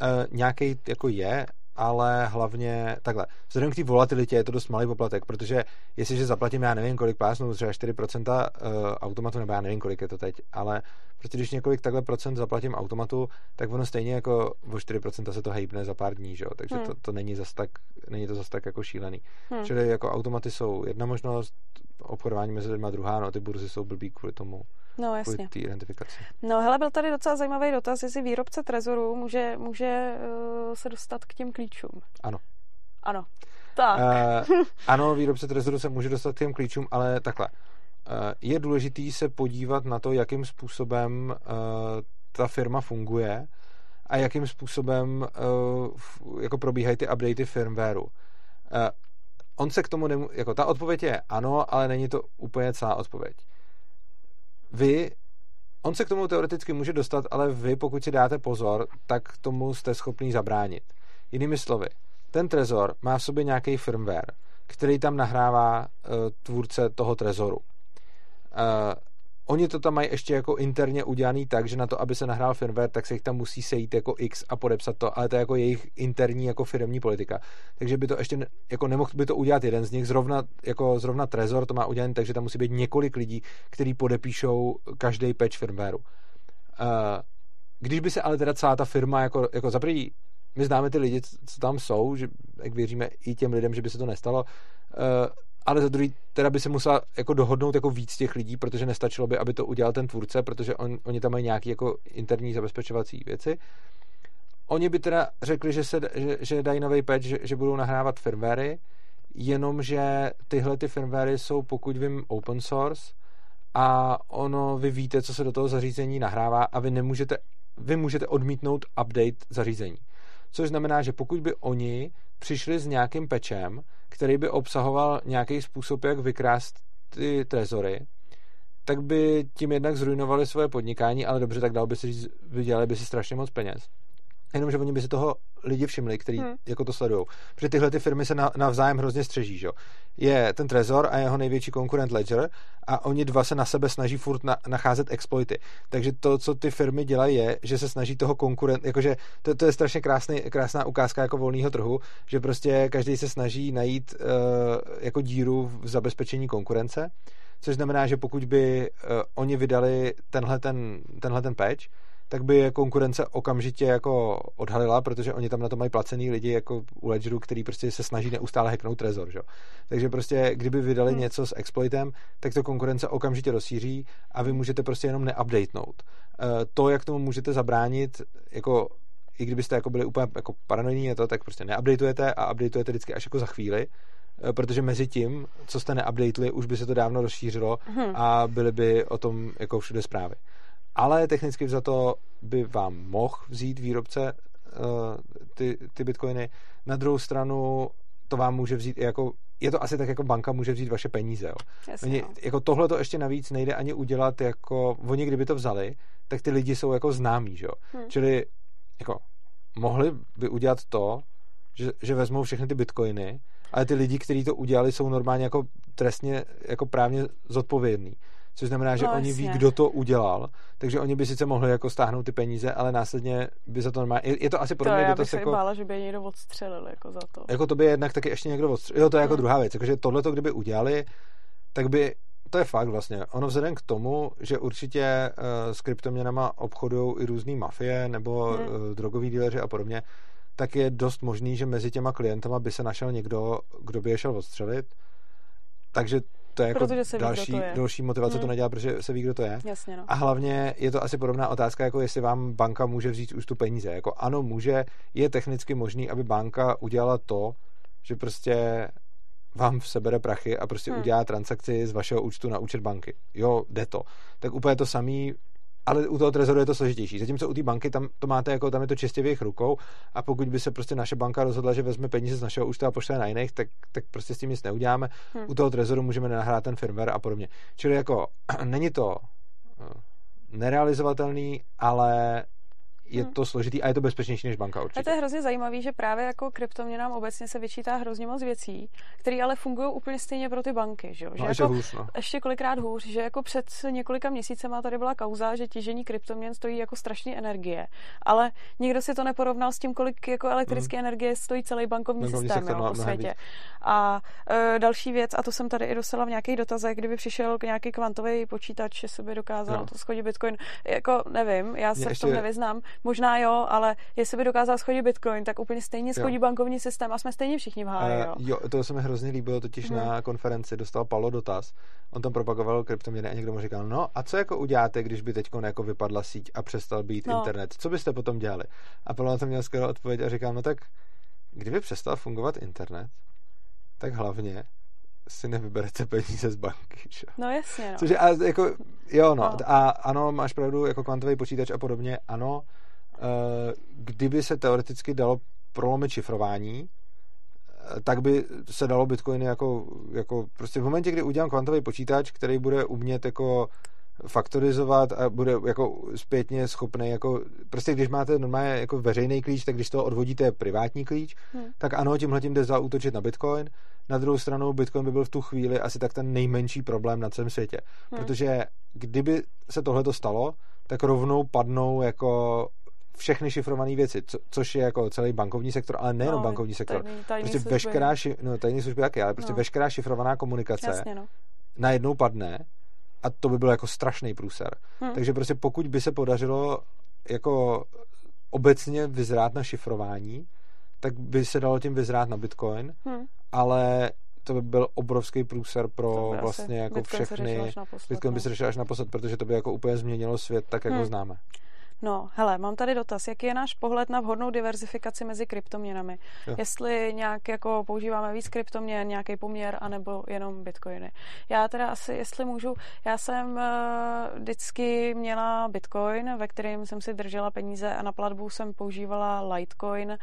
uh, nějaký jako je, ale hlavně takhle. Vzhledem k té volatilitě je to dost malý poplatek, protože jestliže zaplatím, já nevím, kolik plásnu, třeba 4% uh, automatu, nebo já nevím, kolik je to teď, ale prostě když několik takhle procent zaplatím automatu, tak ono stejně jako o 4% se to hejbne za pár dní, že jo? takže Hmm. to, to není zas tak, není to zas tak jako šílený. Hm. Čili jako automaty jsou jedna možnost, obchodování mezi lidma druhá, no ty burzy jsou blbý kvůli tomu, No jasně. té identifikaci. No hele, byl tady docela zajímavý dotaz, jestli výrobce Trezoru může, může uh, se dostat k těm klíčům. Ano. Ano. Tak. Uh, ano, výrobce Trezoru se může dostat k těm klíčům, ale takhle. Uh, je důležitý se podívat na to, jakým způsobem uh, ta firma funguje a jakým způsobem uh, f- jako probíhají ty updaty firmwareu. Uh, on se k tomu nemů- jako ta odpověď je ano, ale není to úplně celá odpověď. Vy On se k tomu teoreticky může dostat, ale vy, pokud si dáte pozor, tak tomu jste schopný zabránit. Jinými slovy, ten trezor má v sobě nějaký firmware, který tam nahrává uh, tvůrce toho trezoru. Uh, oni to tam mají ještě jako interně udělaný tak, že na to, aby se nahrál firmware, tak se jich tam musí sejít jako X a podepsat to, ale to je jako jejich interní jako firmní politika. Takže by to ještě ne, jako nemohl by to udělat jeden z nich, zrovna, jako zrovna Trezor to má udělaný tak, že tam musí být několik lidí, kteří podepíšou každý patch firmwareu. Uh, když by se ale teda celá ta firma jako, jako za prvý, my známe ty lidi, co tam jsou, že jak věříme i těm lidem, že by se to nestalo, uh, ale za druhý teda by se musela jako dohodnout jako víc těch lidí, protože nestačilo by, aby to udělal ten tvůrce, protože on, oni tam mají nějaké jako interní zabezpečovací věci. Oni by teda řekli, že, se, že, že dají nový patch, že, že budou nahrávat firmwary, jenomže tyhle ty firmwary jsou, pokud vím, open source a ono, vy víte, co se do toho zařízení nahrává a vy nemůžete, vy můžete odmítnout update zařízení. Což znamená, že pokud by oni přišli s nějakým pečem, který by obsahoval nějaký způsob, jak vykrást ty trezory, tak by tím jednak zrujnovali svoje podnikání, ale dobře, tak dal by si, říct, vydělali by si strašně moc peněz. Jenomže oni by si toho lidi všimli, kteří Hmm. jako to sledují. Protože tyhle ty firmy se na, navzájem hrozně střeží. Že? jo. Je ten Trezor a jeho největší konkurent Ledger a oni dva se na sebe snaží furt na, nacházet exploity. Takže to, co ty firmy dělají, je, že se snaží toho konkurent, jakože to, to je strašně krásný, krásná ukázka jako volného trhu, že prostě každý se snaží najít uh, jako díru v zabezpečení konkurence, což znamená, že pokud by uh, oni vydali tenhle ten, tenhle ten patch, tak by je konkurence okamžitě jako odhalila, protože oni tam na to mají placený lidi jako u Ledgeru, který prostě se snaží neustále hacknout trezor, že? Takže prostě, kdyby vydali Hmm. hmm. něco s exploitem, tak to konkurence okamžitě rozšíří a vy můžete prostě jenom neupdatenout. Uh, to, jak tomu můžete zabránit, jako i kdybyste jako byli úplně jako paranoidní to, tak prostě neupdatujete a updatujete vždycky až jako za chvíli, eh, protože mezi tím, co jste neupdateli, už by se to dávno rozšířilo Hm. a byly by o tom jako všude zprávy. Ale technicky za to by vám mohl vzít výrobce uh, ty, ty bitcoiny. Na druhou stranu to vám může vzít i jako, je to asi tak jako banka může vzít vaše peníze. Jo. Jasně, Oni, no. jako tohle to ještě navíc nejde ani udělat jako, oni kdyby to vzali, tak ty lidi jsou jako známí, že jo. Hm. Čili jako mohli by udělat to, že, že vezmou všechny ty bitcoiny, ale ty lidi, kteří to udělali, jsou normálně jako trestně, jako právně zodpovědní. Což znamená, že No, oni jasně. ví, kdo to udělal, takže oni by sice mohli jako stáhnout ty peníze, ale následně by za to normálně... Je, je to asi To podobně já bych dotaz se jako... bála, že by je někdo odstřelil jako za to. Jako to by jednak taky ještě někdo odstřelil. Jo, to je jako Hmm. druhá věc. Jakože tohle, kdyby udělali, tak by to je fakt vlastně. Ono vzhledem k tomu, že určitě uh, s kryptoměnama obchodují i různé mafie nebo hmm. uh, drogoví díleři a podobně, tak je dost možný, že mezi těma klientama by se našel někdo, kdo by je šel odstřelit. Takže to je jako se další, je. další motivace hmm. to nedělat, protože se ví, kdo to je. Jasně, no. A hlavně je to asi podobná otázka, jako jestli vám banka může vzít už tu peníze. Jako ano, může, je technicky možný, aby banka udělala to, že prostě vám sebere prachy a prostě hmm. udělá transakci z vašeho účtu na účet banky. Jo, jde to. Tak úplně to samý ale u toho trezoru je to složitější. Zatímco u té banky tam to máte jako, tam je to čistě v jejich rukou a pokud by se prostě naše banka rozhodla, že vezme peníze z našeho účtu a pošle na jiných, tak, tak prostě s tím nic neuděláme. Hmm. U toho trezoru můžeme nahrát ten firmware a podobně. Čili jako není to eh, nerealizovatelný, ale je hmm. to složitý a je to bezpečnější než banka určitě. A to je hrozně zajímavý, že právě jako kryptoměnám obecně se vyčítá hrozně moc věcí, které ale fungují úplně stejně pro ty banky. Že, no, že ještě, jako, hůř, no. ještě kolikrát hůř, že jako před několika měsícema tady byla kauza, že těžení kryptoměn stojí jako strašně energie. Ale nikdo si to neporovnal s tím, kolik jako elektrické hmm. energie stojí celý bankovní, bankovní systém jo, po světě. Víc. A e, další věc, a to jsem tady i dostala v nějakých dotazech, kdyby přišel k nějaký kvantový počítač, že se by dokázal no. to schodit Bitcoin. Jako nevím, já se Mě v tom ještě... nevyznám. Možná jo, ale jestli by dokázal schodit Bitcoin, tak úplně stejně schodí jo. bankovní systém a jsme stejně všichni v háji. Jo. jo, to se mi hrozně líbilo, totiž hmm. na konferenci dostal Palo dotaz. On tam propagoval kryptoměny a někdo mu říkal, no a co jako uděláte, když by teď jako vypadla síť a přestal být no. internet? Co byste potom dělali? A Palo na to měl skvělou odpověď a říkal, no tak kdyby přestal fungovat internet, tak hlavně si nevyberete peníze z banky. Že? No jasně, no. Což je, a, jako, jo, no. no. A ano, máš pravdu, jako kvantový počítač a podobně, ano, kdyby se teoreticky dalo prolomit šifrování, eh, tak by se dalo bitcoiny jako, jako prostě v momentě, kdy udělám kvantový počítač, který bude umět jako faktorizovat a bude jako zpětně schopný jako, prostě když máte normálně jako veřejný klíč, tak když to odvodíte privátní klíč, hmm. tak ano, tímhle tím jde zaútočit na Bitcoin. Na druhou stranu Bitcoin by byl v tu chvíli asi tak ten nejmenší problém na celém světě. Hmm. Protože kdyby se tohle stalo, tak rovnou padnou jako všechny šifrované věci, co, což je jako celý bankovní sektor, ale nejenom no, bankovní sektor. Tajný, tajný prostě služby. veškerá, ši, no tajný služby taky, ale prostě no. veškerá šifrovaná komunikace Jasně, no. najednou padne a to by byl jako strašný průser. Hmm. Takže prostě pokud by se podařilo jako obecně vyzrát na šifrování, tak by se dalo tím vyzrát na Bitcoin, hmm. ale to by byl obrovský průser pro vlastně jako Bitcoin všechny. Bitcoin by se řešil až naposled, protože to by jako úplně změnilo svět tak, jak hmm. ho známe. No, hele, mám tady dotaz. Jaký je náš pohled na vhodnou diverzifikaci mezi kryptoměnami? Jo. Jestli nějak jako používáme víc kryptoměn, nějaký poměr, anebo jenom bitcoiny. Já teda asi, jestli můžu, já jsem uh, vždycky měla bitcoin, ve kterém jsem si držela peníze a na platbu jsem používala Litecoin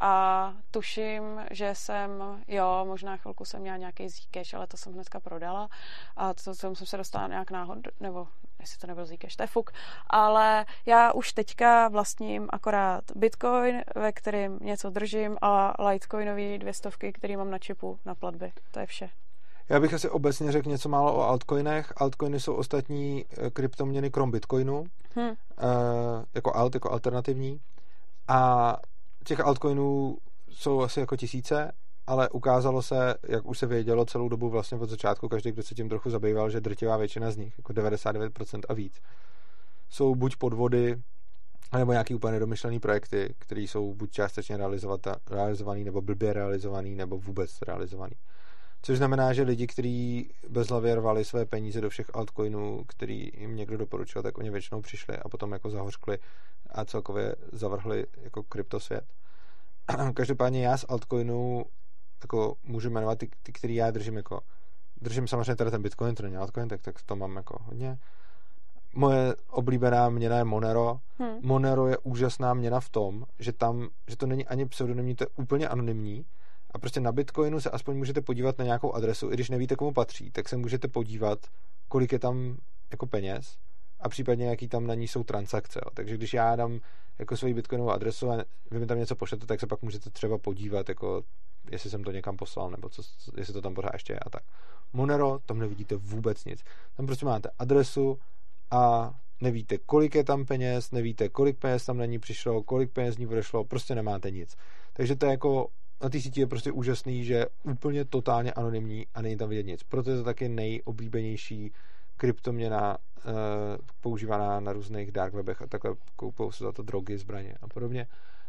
a tuším, že jsem, jo, možná chvilku jsem měla nějaký Zcash, ale to jsem hnedka prodala a to, to jsem se dostala nějak náhod, nebo jestli to nebyl Zcash, to je fuk, ale já už teďka vlastním akorát Bitcoin, ve kterým něco držím a Litecoinový dvě stovky, který mám na čipu na platby. To je vše. Já bych asi obecně řekl něco málo o altcoinech. Altcoiny jsou ostatní eh, kryptoměny krom Bitcoinu, hmm. e, jako alt, jako alternativní. A těch altcoinů jsou asi jako tisíce, ale ukázalo se, jak už se vědělo celou dobu vlastně od začátku, každý, kdo se tím trochu zabýval, že drtivá většina z nich, jako 99% a víc, jsou buď podvody, nebo nějaký úplně nedomyšlený projekty, které jsou buď částečně realizovaný, nebo blbě realizovaný, nebo vůbec realizovaný. Což znamená, že lidi, kteří bezhlavě rvali své peníze do všech altcoinů, který jim někdo doporučil, tak oni většinou přišli a potom jako zahořkli a celkově zavrhli jako kryptosvět. Každopádně já z altcoinů jako můžu jmenovat ty, ty, který já držím jako držím samozřejmě teda ten Bitcoin, to není altcoin, tak, tak to mám jako hodně. Moje oblíbená měna je Monero. Hmm. Monero je úžasná měna v tom, že tam, že to není ani pseudonymní, to je úplně anonymní a prostě na Bitcoinu se aspoň můžete podívat na nějakou adresu, i když nevíte, komu patří, tak se můžete podívat, kolik je tam jako peněz a případně jaký tam na ní jsou transakce. Jo. Takže když já dám jako svoji bitcoinovou adresu a vy mi tam něco pošlete, tak se pak můžete třeba podívat, jako jestli jsem to někam poslal, nebo co, jestli to tam pořád ještě je a tak. Monero, tam nevidíte vůbec nic. Tam prostě máte adresu a nevíte, kolik je tam peněz, nevíte, kolik peněz tam na ní přišlo, kolik peněz ní odešlo, prostě nemáte nic. Takže to je jako na té síti je prostě úžasný, že je úplně totálně anonymní a není tam vidět nic. Proto je to taky nejoblíbenější kryptoměna uh, používaná na různých dark webech a takhle koupou se za to drogy, zbraně a podobně.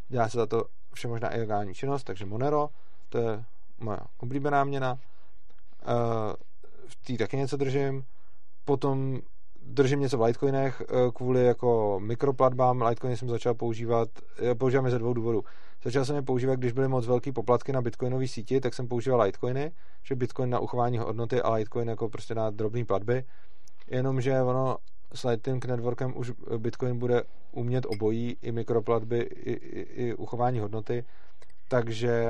Dělá se za to vše možná ilegální činnost, takže Monero, to je moje oblíbená měna. Uh, v té taky něco držím. Potom držím něco v Litecoinech uh, kvůli jako mikroplatbám. Litecoiny jsem začal používat, používám je ze dvou důvodů. Začal jsem je používat, když byly moc velký poplatky na bitcoinové síti, tak jsem používal Litecoiny, že Bitcoin na uchování hodnoty a Litecoin jako prostě na drobné platby. Jenomže ono s Lightning Networkem už Bitcoin bude umět obojí, i mikroplatby, i, i, i uchování hodnoty, takže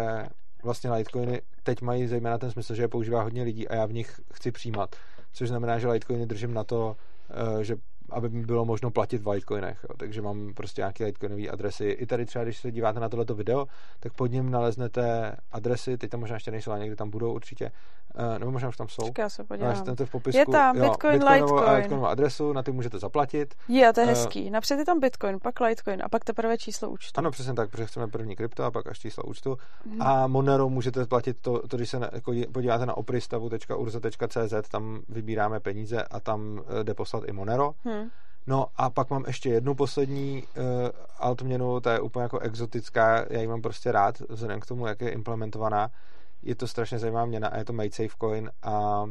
vlastně Litecoiny teď mají zejména ten smysl, že je používá hodně lidí a já v nich chci přijímat, což znamená, že Litecoiny držím na to, eh, že aby mi bylo možno platit v Litecoinech. Jo. Takže mám prostě nějaké Litecoinové adresy. I tady třeba, když se díváte na tohleto video, tak pod ním naleznete adresy, teď tam možná ještě nejsou, ale někdy tam budou určitě, uh, nebo možná už tam jsou. Čeká se podívám. No, v popisku, je tam jo, Bitcoin, Litecoin. Litecoinovou adresu, na ty můžete zaplatit. Je, to je uh, hezký. Napřed je tam Bitcoin, pak Litecoin a pak teprve číslo účtu. Ano, přesně tak, protože chceme první krypto a pak až číslo účtu. Hmm. A Monero můžete platit to, to když se na, jako podíváte na opristavu.urza.cz, tam vybíráme peníze a tam uh, jde poslat i Monero. Hmm. No a pak mám ještě jednu poslední uh, altměnu, ta je úplně jako exotická, já ji mám prostě rád, vzhledem k tomu, jak je implementovaná. Je to strašně zajímavá měna a je to MadeSafe Coin a uh,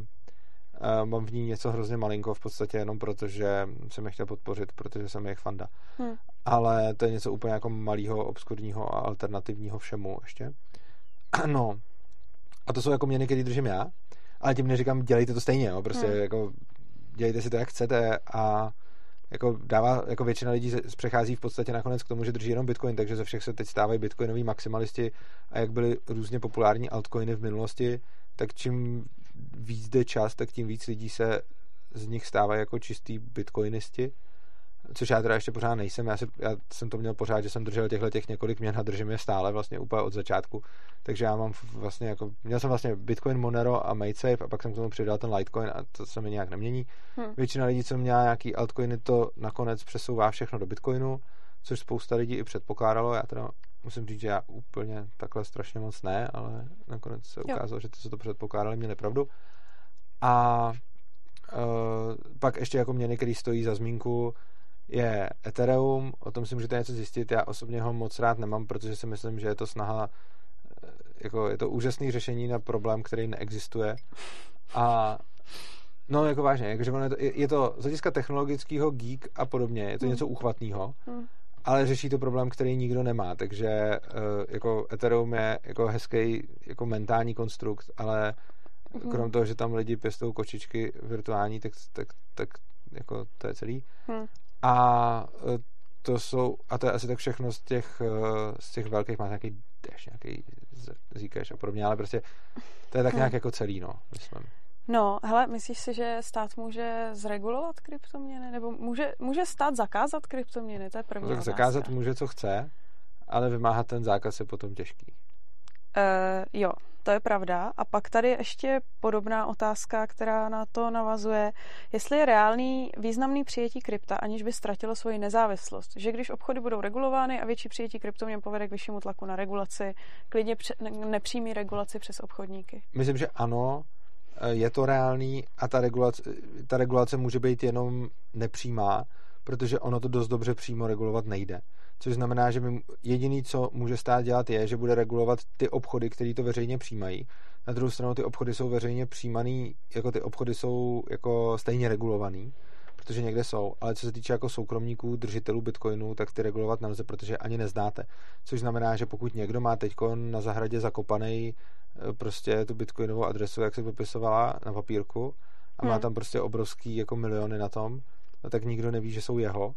mám v ní něco hrozně malinko v podstatě jenom proto, že jsem je chtěl podpořit, protože jsem jejich fanda. Hmm. Ale to je něco úplně jako malého, obskurního a alternativního všemu ještě. No. A to jsou jako měny, které držím já, ale tím neříkám, dělejte to stejně, jo. prostě hmm. jako dělejte si to, jak chcete a jako dává, jako většina lidí přechází v podstatě nakonec k tomu, že drží jenom Bitcoin, takže ze všech se teď stávají Bitcoinoví maximalisti a jak byly různě populární altcoiny v minulosti, tak čím víc jde čas, tak tím víc lidí se z nich stávají jako čistý bitcoinisti což já teda ještě pořád nejsem, já, si, já jsem to měl pořád, že jsem držel těchto těch několik měn a držím je stále vlastně úplně od začátku, takže já mám vlastně jako, měl jsem vlastně Bitcoin, Monero a MadeSafe a pak jsem k tomu přidal ten Litecoin a to se mi nějak nemění. Hmm. Většina lidí, co měla nějaký altcoiny, to nakonec přesouvá všechno do Bitcoinu, což spousta lidí i předpokládalo, já teda musím říct, že já úplně takhle strašně moc ne, ale nakonec se ukázalo, jo. že ty, co to předpokládali, měli pravdu. A uh, pak ještě jako měny, které stojí za zmínku, je Ethereum, o tom si můžete něco zjistit, já osobně ho moc rád nemám, protože si myslím, že je to snaha, eh, jako je to úžasné řešení na problém, který neexistuje a No, jako vážně, jakože je to, je to z hlediska technologického geek a podobně, je to hmm. něco uchvatného, hmm. ale řeší to problém, který nikdo nemá, takže uh, jako Ethereum je jako hezký jako mentální konstrukt, ale hmm. krom toho, že tam lidi pěstou kočičky virtuální, tak, tak, tak jako to je celý. Hmm. A e, to jsou, a to je asi tak všechno z těch, e, z těch velkých, má nějaký dash, nějaký říkáš a podobně, ale prostě to je tak hmm. nějak jako celý, no, myslím. No, hele, myslíš si, že stát může zregulovat kryptoměny? Nebo může, může stát zakázat kryptoměny? To je první no, tak otázka. zakázat může, co chce, ale vymáhat ten zákaz je potom těžký. Uh, jo, to je pravda. A pak tady ještě podobná otázka, která na to navazuje. Jestli je reálný významný přijetí krypta, aniž by ztratilo svoji nezávislost. Že když obchody budou regulovány a větší přijetí kryptoměn povede k vyššímu tlaku na regulaci, klidně nepřímý regulaci přes obchodníky. Myslím, že ano, je to reálný a ta regulace, ta regulace může být jenom nepřímá, protože ono to dost dobře přímo regulovat nejde což znamená, že my jediný, co může stát dělat, je, že bude regulovat ty obchody, které to veřejně přijímají. Na druhou stranu ty obchody jsou veřejně přijímaný, jako ty obchody jsou jako stejně regulovaný, protože někde jsou, ale co se týče jako soukromníků, držitelů bitcoinů, tak ty regulovat nelze, protože ani neznáte. Což znamená, že pokud někdo má teď na zahradě zakopaný eh, prostě tu bitcoinovou adresu, jak se popisovala na papírku, a má hmm. tam prostě obrovský jako miliony na tom, no tak nikdo neví, že jsou jeho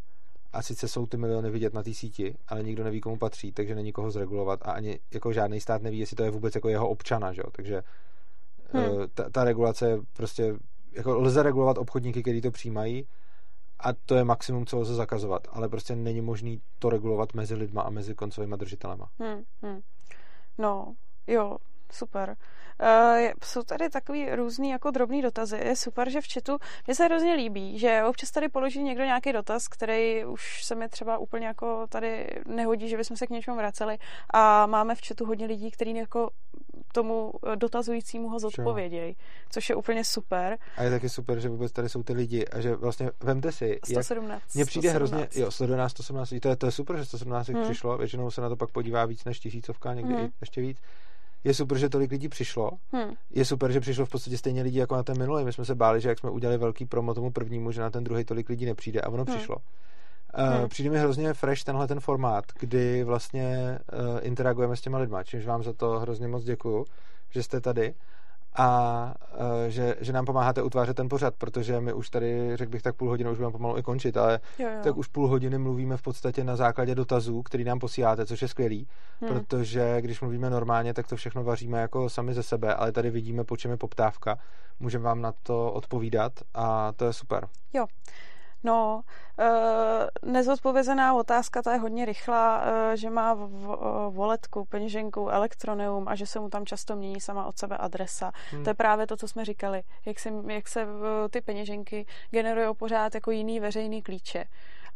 a sice jsou ty miliony vidět na té síti, ale nikdo neví, komu patří, takže není koho zregulovat a ani jako žádný stát neví, jestli to je vůbec jako jeho občana, že jo? takže hmm. Eh, ta, ta regulace prostě jako lze regulovat obchodníky, kteří to přijímají a to je maximum, co lze zakazovat, ale prostě není možný to regulovat mezi lidma a mezi koncovými držitelema. Hmm, hmm. No, jo, super. Uh, jsou tady takový různý jako drobný dotazy. Je super, že v chatu mě se hrozně líbí, že občas tady položí někdo nějaký dotaz, který už se mi třeba úplně jako tady nehodí, že bychom se k něčemu vraceli a máme v chatu hodně lidí, kteří jako tomu dotazujícímu ho zodpovědějí, což je úplně super. A je taky super, že vůbec tady jsou ty lidi a že vlastně vemte si, 117. Mně přijde 117. hrozně, jo, 111, 117, to je, to je super, že 117 hmm. přišlo, většinou se na to pak podívá víc než tisícovka, někdy hmm. ještě víc je super, že tolik lidí přišlo. Hmm. Je super, že přišlo v podstatě stejně lidí jako na ten minulý. My jsme se báli, že jak jsme udělali velký promo tomu prvnímu, že na ten druhý tolik lidí nepřijde a ono hmm. přišlo. Uh, hmm. Přijde mi hrozně fresh tenhle ten formát, kdy vlastně uh, interagujeme s těma lidma, čímž vám za to hrozně moc děkuju, že jste tady a uh, že, že nám pomáháte utvářet ten pořad, protože my už tady, řekl bych tak půl hodiny, už budeme pomalu i končit, ale jo, jo. tak už půl hodiny mluvíme v podstatě na základě dotazů, který nám posíláte, což je skvělý, hmm. protože když mluvíme normálně, tak to všechno vaříme jako sami ze sebe, ale tady vidíme, po čem je poptávka, můžeme vám na to odpovídat a to je super. Jo. No, e, nezodpovězená otázka, ta je hodně rychlá, e, že má voletku, peněženku, elektroneum a že se mu tam často mění sama od sebe adresa. Hmm. To je právě to, co jsme říkali, jak se, jak se ty peněženky generují pořád jako jiný veřejný klíče.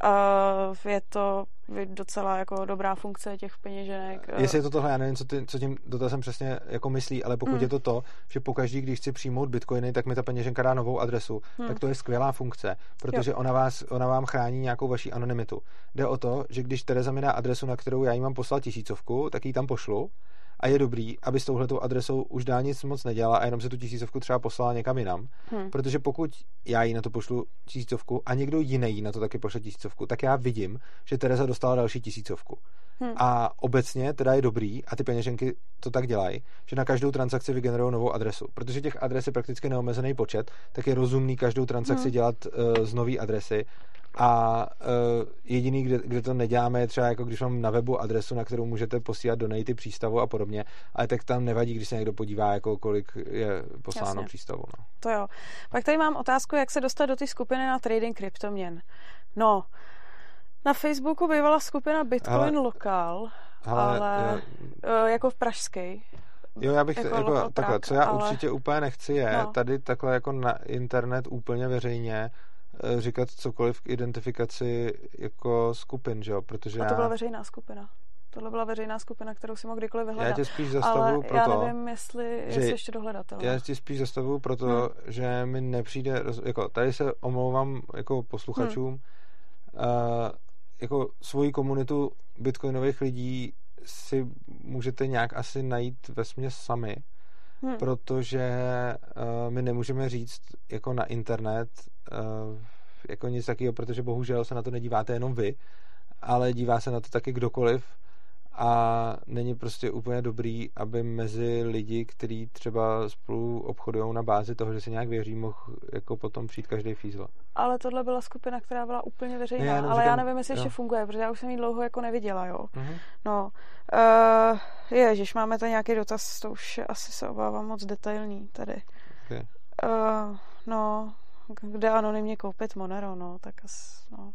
Uh, je to docela jako dobrá funkce těch peněženek. Jestli je to tohle, já nevím, co, ty, co tím dotazem přesně jako myslí, ale pokud mm. je to to, že pokaždý, když chci přijmout bitcoiny, tak mi ta peněženka dá novou adresu, mm. tak to je skvělá funkce, protože ona, vás, ona vám chrání nějakou vaši anonymitu. Jde o to, že když Tereza mi dá adresu, na kterou já jí mám poslat tisícovku, tak ji tam pošlu a je dobrý, aby s touhletou adresou už dál nic moc nedělala a jenom se tu tisícovku třeba poslala někam jinam. Hmm. Protože pokud já jí na to pošlu tisícovku a někdo jiný na to taky pošle tisícovku, tak já vidím, že Tereza dostala další tisícovku. Hmm. A obecně teda je dobrý, a ty peněženky to tak dělají, že na každou transakci vygenerují novou adresu. Protože těch adres je prakticky neomezený počet, tak je rozumný každou transakci hmm. dělat uh, z nové adresy a uh, jediný, kde, kde to neděláme, je třeba jako když mám na webu adresu, na kterou můžete posílat donaty přístavu a podobně, ale tak tam nevadí, když se někdo podívá, jako kolik je posláno Jasně. přístavu. No. To jo. Pak tady mám otázku, jak se dostat do té skupiny na trading kryptoměn. No, na Facebooku bývala skupina Bitcoin ale, Lokal, ale, ale jo, jako v pražský. Jo, já bych, jako, jako takhle, co já ale... určitě úplně nechci je, no. tady takhle jako na internet úplně veřejně říkat cokoliv k identifikaci jako skupin, že jo? Protože A to byla veřejná skupina. Tohle byla veřejná skupina, kterou si mohl kdykoliv vyhledat. Já tě spíš zastavuju proto, já nevím, jestli, že jestli ještě dohledatelné. Já tě spíš zastavuju proto, hmm. že mi nepřijde, jako tady se omlouvám jako posluchačům, hmm. uh, jako svoji komunitu bitcoinových lidí si můžete nějak asi najít ve směs sami, hmm. protože uh, my nemůžeme říct jako na internet jako nic takového, protože bohužel se na to nedíváte jenom vy, ale dívá se na to taky kdokoliv a není prostě úplně dobrý, aby mezi lidi, kteří třeba spolu obchodují na bázi toho, že se nějak věří, mohl jako potom přijít každý fízl. Ale tohle byla skupina, která byla úplně veřejná, ne, já ale říkám, já nevím, jestli jo. ještě funguje, protože já už jsem ji dlouho jako neviděla, jo. Uh-huh. No, uh, ježiš, máme tady nějaký dotaz, to už asi se obávám moc detailní tady. Okay. Uh, no, kde anonymně koupit Monero, no, tak asi, no.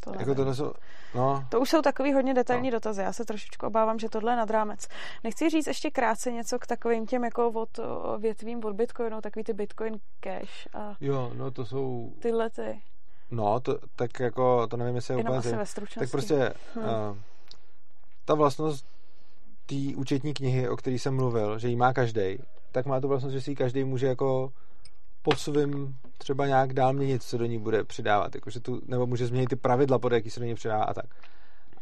To, jako to, jsou, no. to už jsou takový hodně detailní no. dotazy. Já se trošičku obávám, že tohle je nad rámec. Nechci říct ještě krátce něco k takovým těm jako od větvím od Bitcoinu, takový ty Bitcoin Cash. A jo, no to jsou... Tyhle ty. No, to, tak jako, to nevím, jestli je Jenom úplně... asi ve Tak prostě hmm. uh, ta vlastnost té účetní knihy, o které jsem mluvil, že ji má každý, tak má tu vlastnost, že si ji každý může jako po svým třeba nějak dál měnit, co do ní bude přidávat. Jakože tu, nebo může změnit ty pravidla, pod jaký se do ní přidává a tak.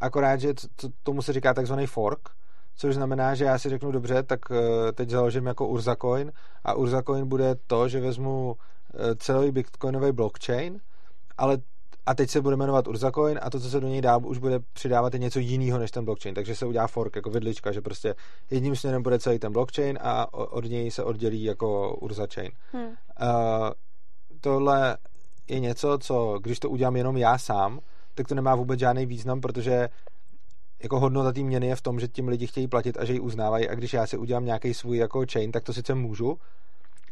Akorát, že to, tomu se říká takzvaný fork, což znamená, že já si řeknu dobře, tak eh, teď založím jako Urzacoin a Urzacoin bude to, že vezmu eh, celý bitcoinový blockchain, ale a teď se bude jmenovat Urzacoin a to, co se do něj dá, už bude přidávat něco jiného než ten blockchain. Takže se udělá fork jako vidlička, že prostě jedním směrem bude celý ten blockchain a od něj se oddělí jako Urzachain. Hmm. Uh, tohle je něco, co když to udělám jenom já sám, tak to nemá vůbec žádný význam, protože jako hodnota té měny je v tom, že tím lidi chtějí platit a že ji uznávají a když já si udělám nějaký svůj jako chain, tak to sice můžu,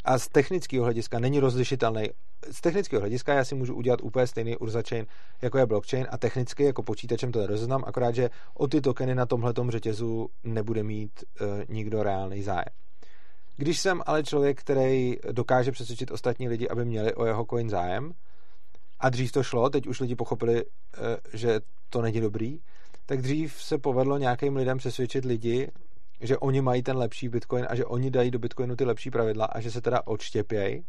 a z technického hlediska není rozlišitelný. Z technického hlediska já si můžu udělat úplně stejný Urza chain, jako je blockchain a technicky jako počítačem to nerozeznám, akorát, že o ty tokeny na tomhle řetězu nebude mít uh, nikdo reálný zájem. Když jsem ale člověk, který dokáže přesvědčit ostatní lidi, aby měli o jeho coin zájem, a dřív to šlo, teď už lidi pochopili, uh, že to není dobrý, tak dřív se povedlo nějakým lidem přesvědčit lidi, že oni mají ten lepší Bitcoin a že oni dají do Bitcoinu ty lepší pravidla a že se teda odštěpějí.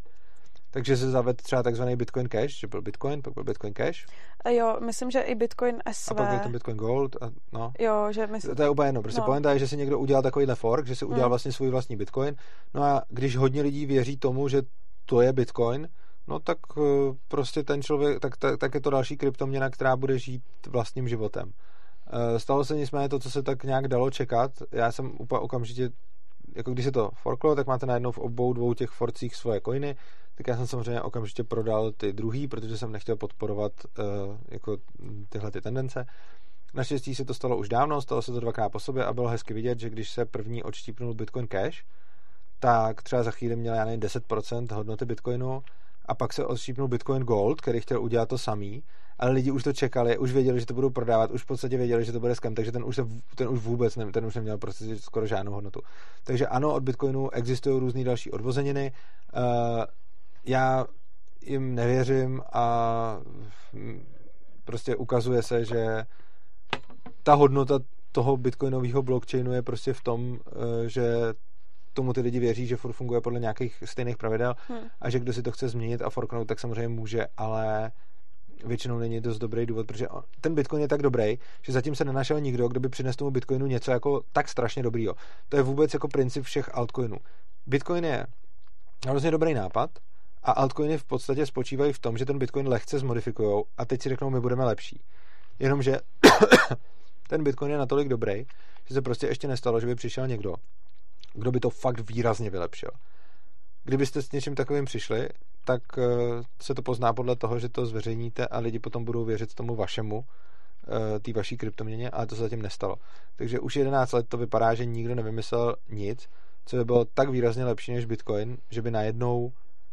Takže se zaved třeba takzvaný Bitcoin Cash, že byl Bitcoin, pak byl Bitcoin Cash. A jo, myslím, že i Bitcoin SV. A pak byl ten Bitcoin Gold. A, no. Jo, že myslím... To je úplně jedno. Prostě no. pointa je, že si někdo udělal takovýhle fork, že si udělal hmm. vlastně svůj vlastní Bitcoin. No a když hodně lidí věří tomu, že to je Bitcoin, no tak eh, prostě ten člověk, tak, tak, tak je to další kryptoměna, která bude žít vlastním životem. Eh, stalo se nicméně to, co se tak nějak dalo čekat. Já jsem úplně okamžitě, jako když se to forklo, tak máte najednou v obou dvou těch forcích svoje coiny, tak já jsem samozřejmě okamžitě prodal ty druhý, protože jsem nechtěl podporovat uh, jako tyhle ty tendence. Naštěstí se to stalo už dávno, stalo se to dvakrát po sobě a bylo hezky vidět, že když se první odštípnul Bitcoin Cash, tak třeba za chvíli měl já nevím 10% hodnoty Bitcoinu a pak se odštípnul Bitcoin Gold, který chtěl udělat to samý ale lidi už to čekali, už věděli, že to budou prodávat, už v podstatě věděli, že to bude scam, takže ten už, se, ten už vůbec ne, ten už neměl prostě skoro žádnou hodnotu. Takže ano, od Bitcoinu existují různé další odvozeniny. Uh, já jim nevěřím a prostě ukazuje se, že ta hodnota toho bitcoinového blockchainu je prostě v tom, eh, že tomu ty lidi věří, že furt funguje podle nějakých stejných pravidel hmm. a že kdo si to chce změnit a forknout, tak samozřejmě může, ale většinou není dost dobrý důvod, protože ten Bitcoin je tak dobrý, že zatím se nenašel nikdo, kdo by přinesl tomu Bitcoinu něco jako tak strašně dobrýho. To je vůbec jako princip všech altcoinů. Bitcoin je hrozně dobrý nápad a altcoiny v podstatě spočívají v tom, že ten Bitcoin lehce zmodifikují a teď si řeknou, my budeme lepší. Jenomže ten Bitcoin je natolik dobrý, že se prostě ještě nestalo, že by přišel někdo, kdo by to fakt výrazně vylepšil. Kdybyste s něčím takovým přišli, tak eh, se to pozná podle toho, že to zveřejníte a lidi potom budou věřit tomu vašemu, eh, té vaší kryptoměně, ale to se zatím nestalo. Takže už 11 let to vypadá, že nikdo nevymyslel nic, co by bylo tak výrazně lepší než Bitcoin, že by najednou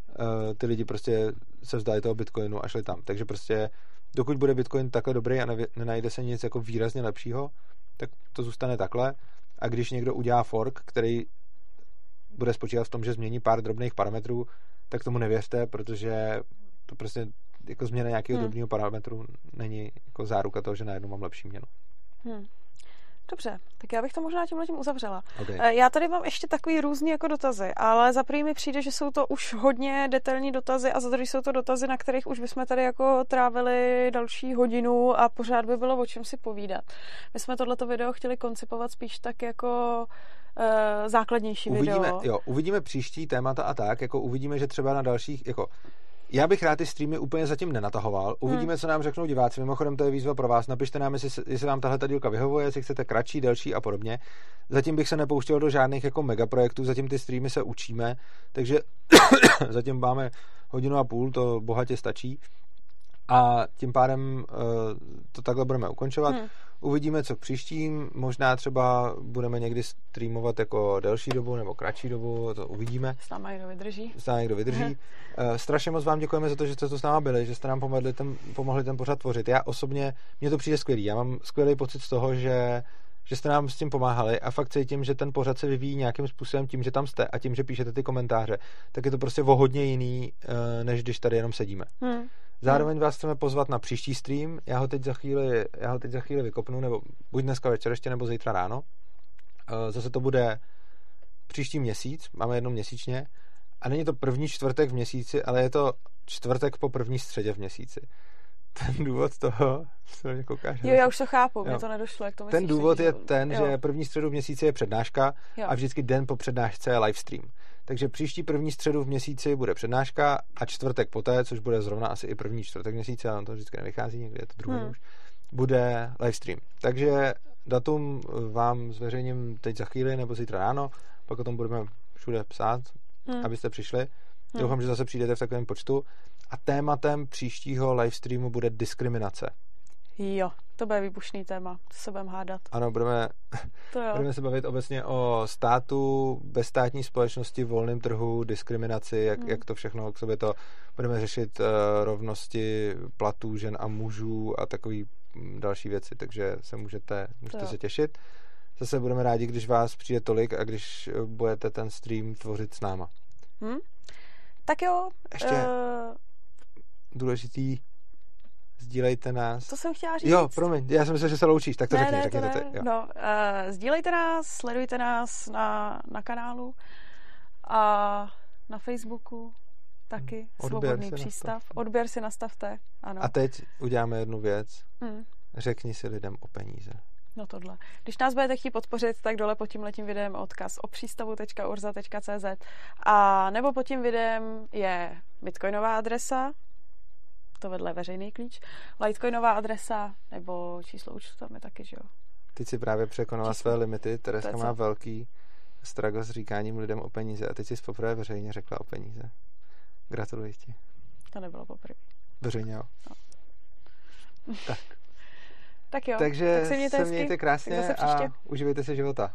eh, ty lidi prostě se vzdali toho Bitcoinu a šli tam. Takže prostě dokud bude Bitcoin takhle dobrý a nenajde se nic jako výrazně lepšího, tak to zůstane takhle. A když někdo udělá fork, který bude spočívat v tom, že změní pár drobných parametrů, tak tomu nevěřte, protože to prostě jako změna nějakého hmm. drobného parametru není jako záruka toho, že najednou mám lepší měnu. Hmm. Dobře, tak já bych to možná tímhle tím uzavřela. Okay. Eh, já tady mám ještě takový různý jako dotazy, ale za první mi přijde, že jsou to už hodně detailní dotazy a za druhý jsou to dotazy, na kterých už bychom tady jako trávili další hodinu a pořád by bylo o čem si povídat. My jsme tohleto video chtěli koncipovat spíš tak jako uh, základnější uvidíme, video. Jo, uvidíme příští témata a tak, jako uvidíme, že třeba na dalších, jako já bych rád ty streamy úplně zatím nenatahoval. Uvidíme, hmm. co nám řeknou diváci. Mimochodem, to je výzva pro vás. Napište nám, jestli, jestli vám tahle dílka vyhovuje, jestli chcete kratší, delší a podobně. Zatím bych se nepouštěl do žádných jako megaprojektů, zatím ty streamy se učíme, takže zatím máme hodinu a půl, to bohatě stačí. A tím pádem uh, to takhle budeme ukončovat. Hmm. Uvidíme, co příštím. Možná třeba budeme někdy streamovat jako delší dobu nebo kratší dobu, to uvidíme. S náma někdo vydrží. S náma někdo vydrží. uh, strašně moc vám děkujeme za to, že jste tu s náma byli, že jste nám pomohli ten, pomohli ten pořad tvořit. Já osobně, mně to přijde skvělý. Já mám skvělý pocit z toho, že že jste nám s tím pomáhali a fakt cítím, že ten pořad se vyvíjí nějakým způsobem tím, že tam jste a tím, že píšete ty komentáře, tak je to prostě o hodně jiný, eh, než když tady jenom sedíme. Hmm. Zároveň vás chceme pozvat na příští stream. Já ho teď za chvíli, já ho teď za chvíli vykopnu, nebo buď dneska večer ještě, nebo zítra ráno. Eh, zase to bude příští měsíc, máme jednou měsíčně. A není to první čtvrtek v měsíci, ale je to čtvrtek po první středě v měsíci. Ten důvod toho, co mě koukáš. Jo, já už to chápu, jo. mě to nedošlo, jak to. Ten důvod je ten, jo. že první středu v měsíci je přednáška jo. a vždycky den po přednášce je livestream. Takže příští první středu v měsíci bude přednáška a čtvrtek poté, což bude zrovna asi i první čtvrtek měsíce, ale to vždycky nevychází, někdy je to druhý hmm. už, bude livestream. Takže datum vám zveřejním teď za chvíli nebo zítra ráno, pak o tom budeme všude psát, hmm. abyste přišli. Hmm. Doufám, že zase přijdete v takovém počtu. A tématem příštího livestreamu bude diskriminace. Jo, to bude výbušný téma, to se budeme hádat. Ano, budeme, To jo. budeme se bavit obecně o státu, bezstátní společnosti, volném trhu, diskriminaci, jak, Hmm. jak to všechno k sobě to. Budeme řešit uh, rovnosti platů žen a mužů a takový mm, další věci, takže se můžete, můžete se těšit. Zase budeme rádi, když vás přijde tolik a když eh, budete ten stream tvořit s náma. Hm? Tak jo, Ještě eh, důležitý, sdílejte nás. to jsem chtěla říct. Jo, promiň, já jsem myslel, že se loučíš, tak to ne, řekni, ne, řekni to to, ne. ty. Jo. No, uh, sdílejte nás, sledujte nás na, na kanálu a na Facebooku taky Hmm. Odběr Svobodný přístav. nastavte. Odběr si nastavte, ano. A teď uděláme jednu věc. Hm. Řekni si lidem o peníze. No tohle. Když nás budete chtít podpořit, tak dole pod tím letím videem odkaz o přístavu.urza.cz a nebo pod tím videem je bitcoinová adresa, to vedle veřejný klíč, litecoinová adresa nebo číslo účtu tam je taky, že jo. Teď si právě překonala Číslo. své limity. Tereska má velký struggle s říkáním lidem o peníze a teď si poprvé veřejně řekla o peníze. Gratuluji ti. To nebylo poprvé. Veřejně jo. Tak jo, Takže tak se mějte, se mějte Tak krásně a uživejte si života.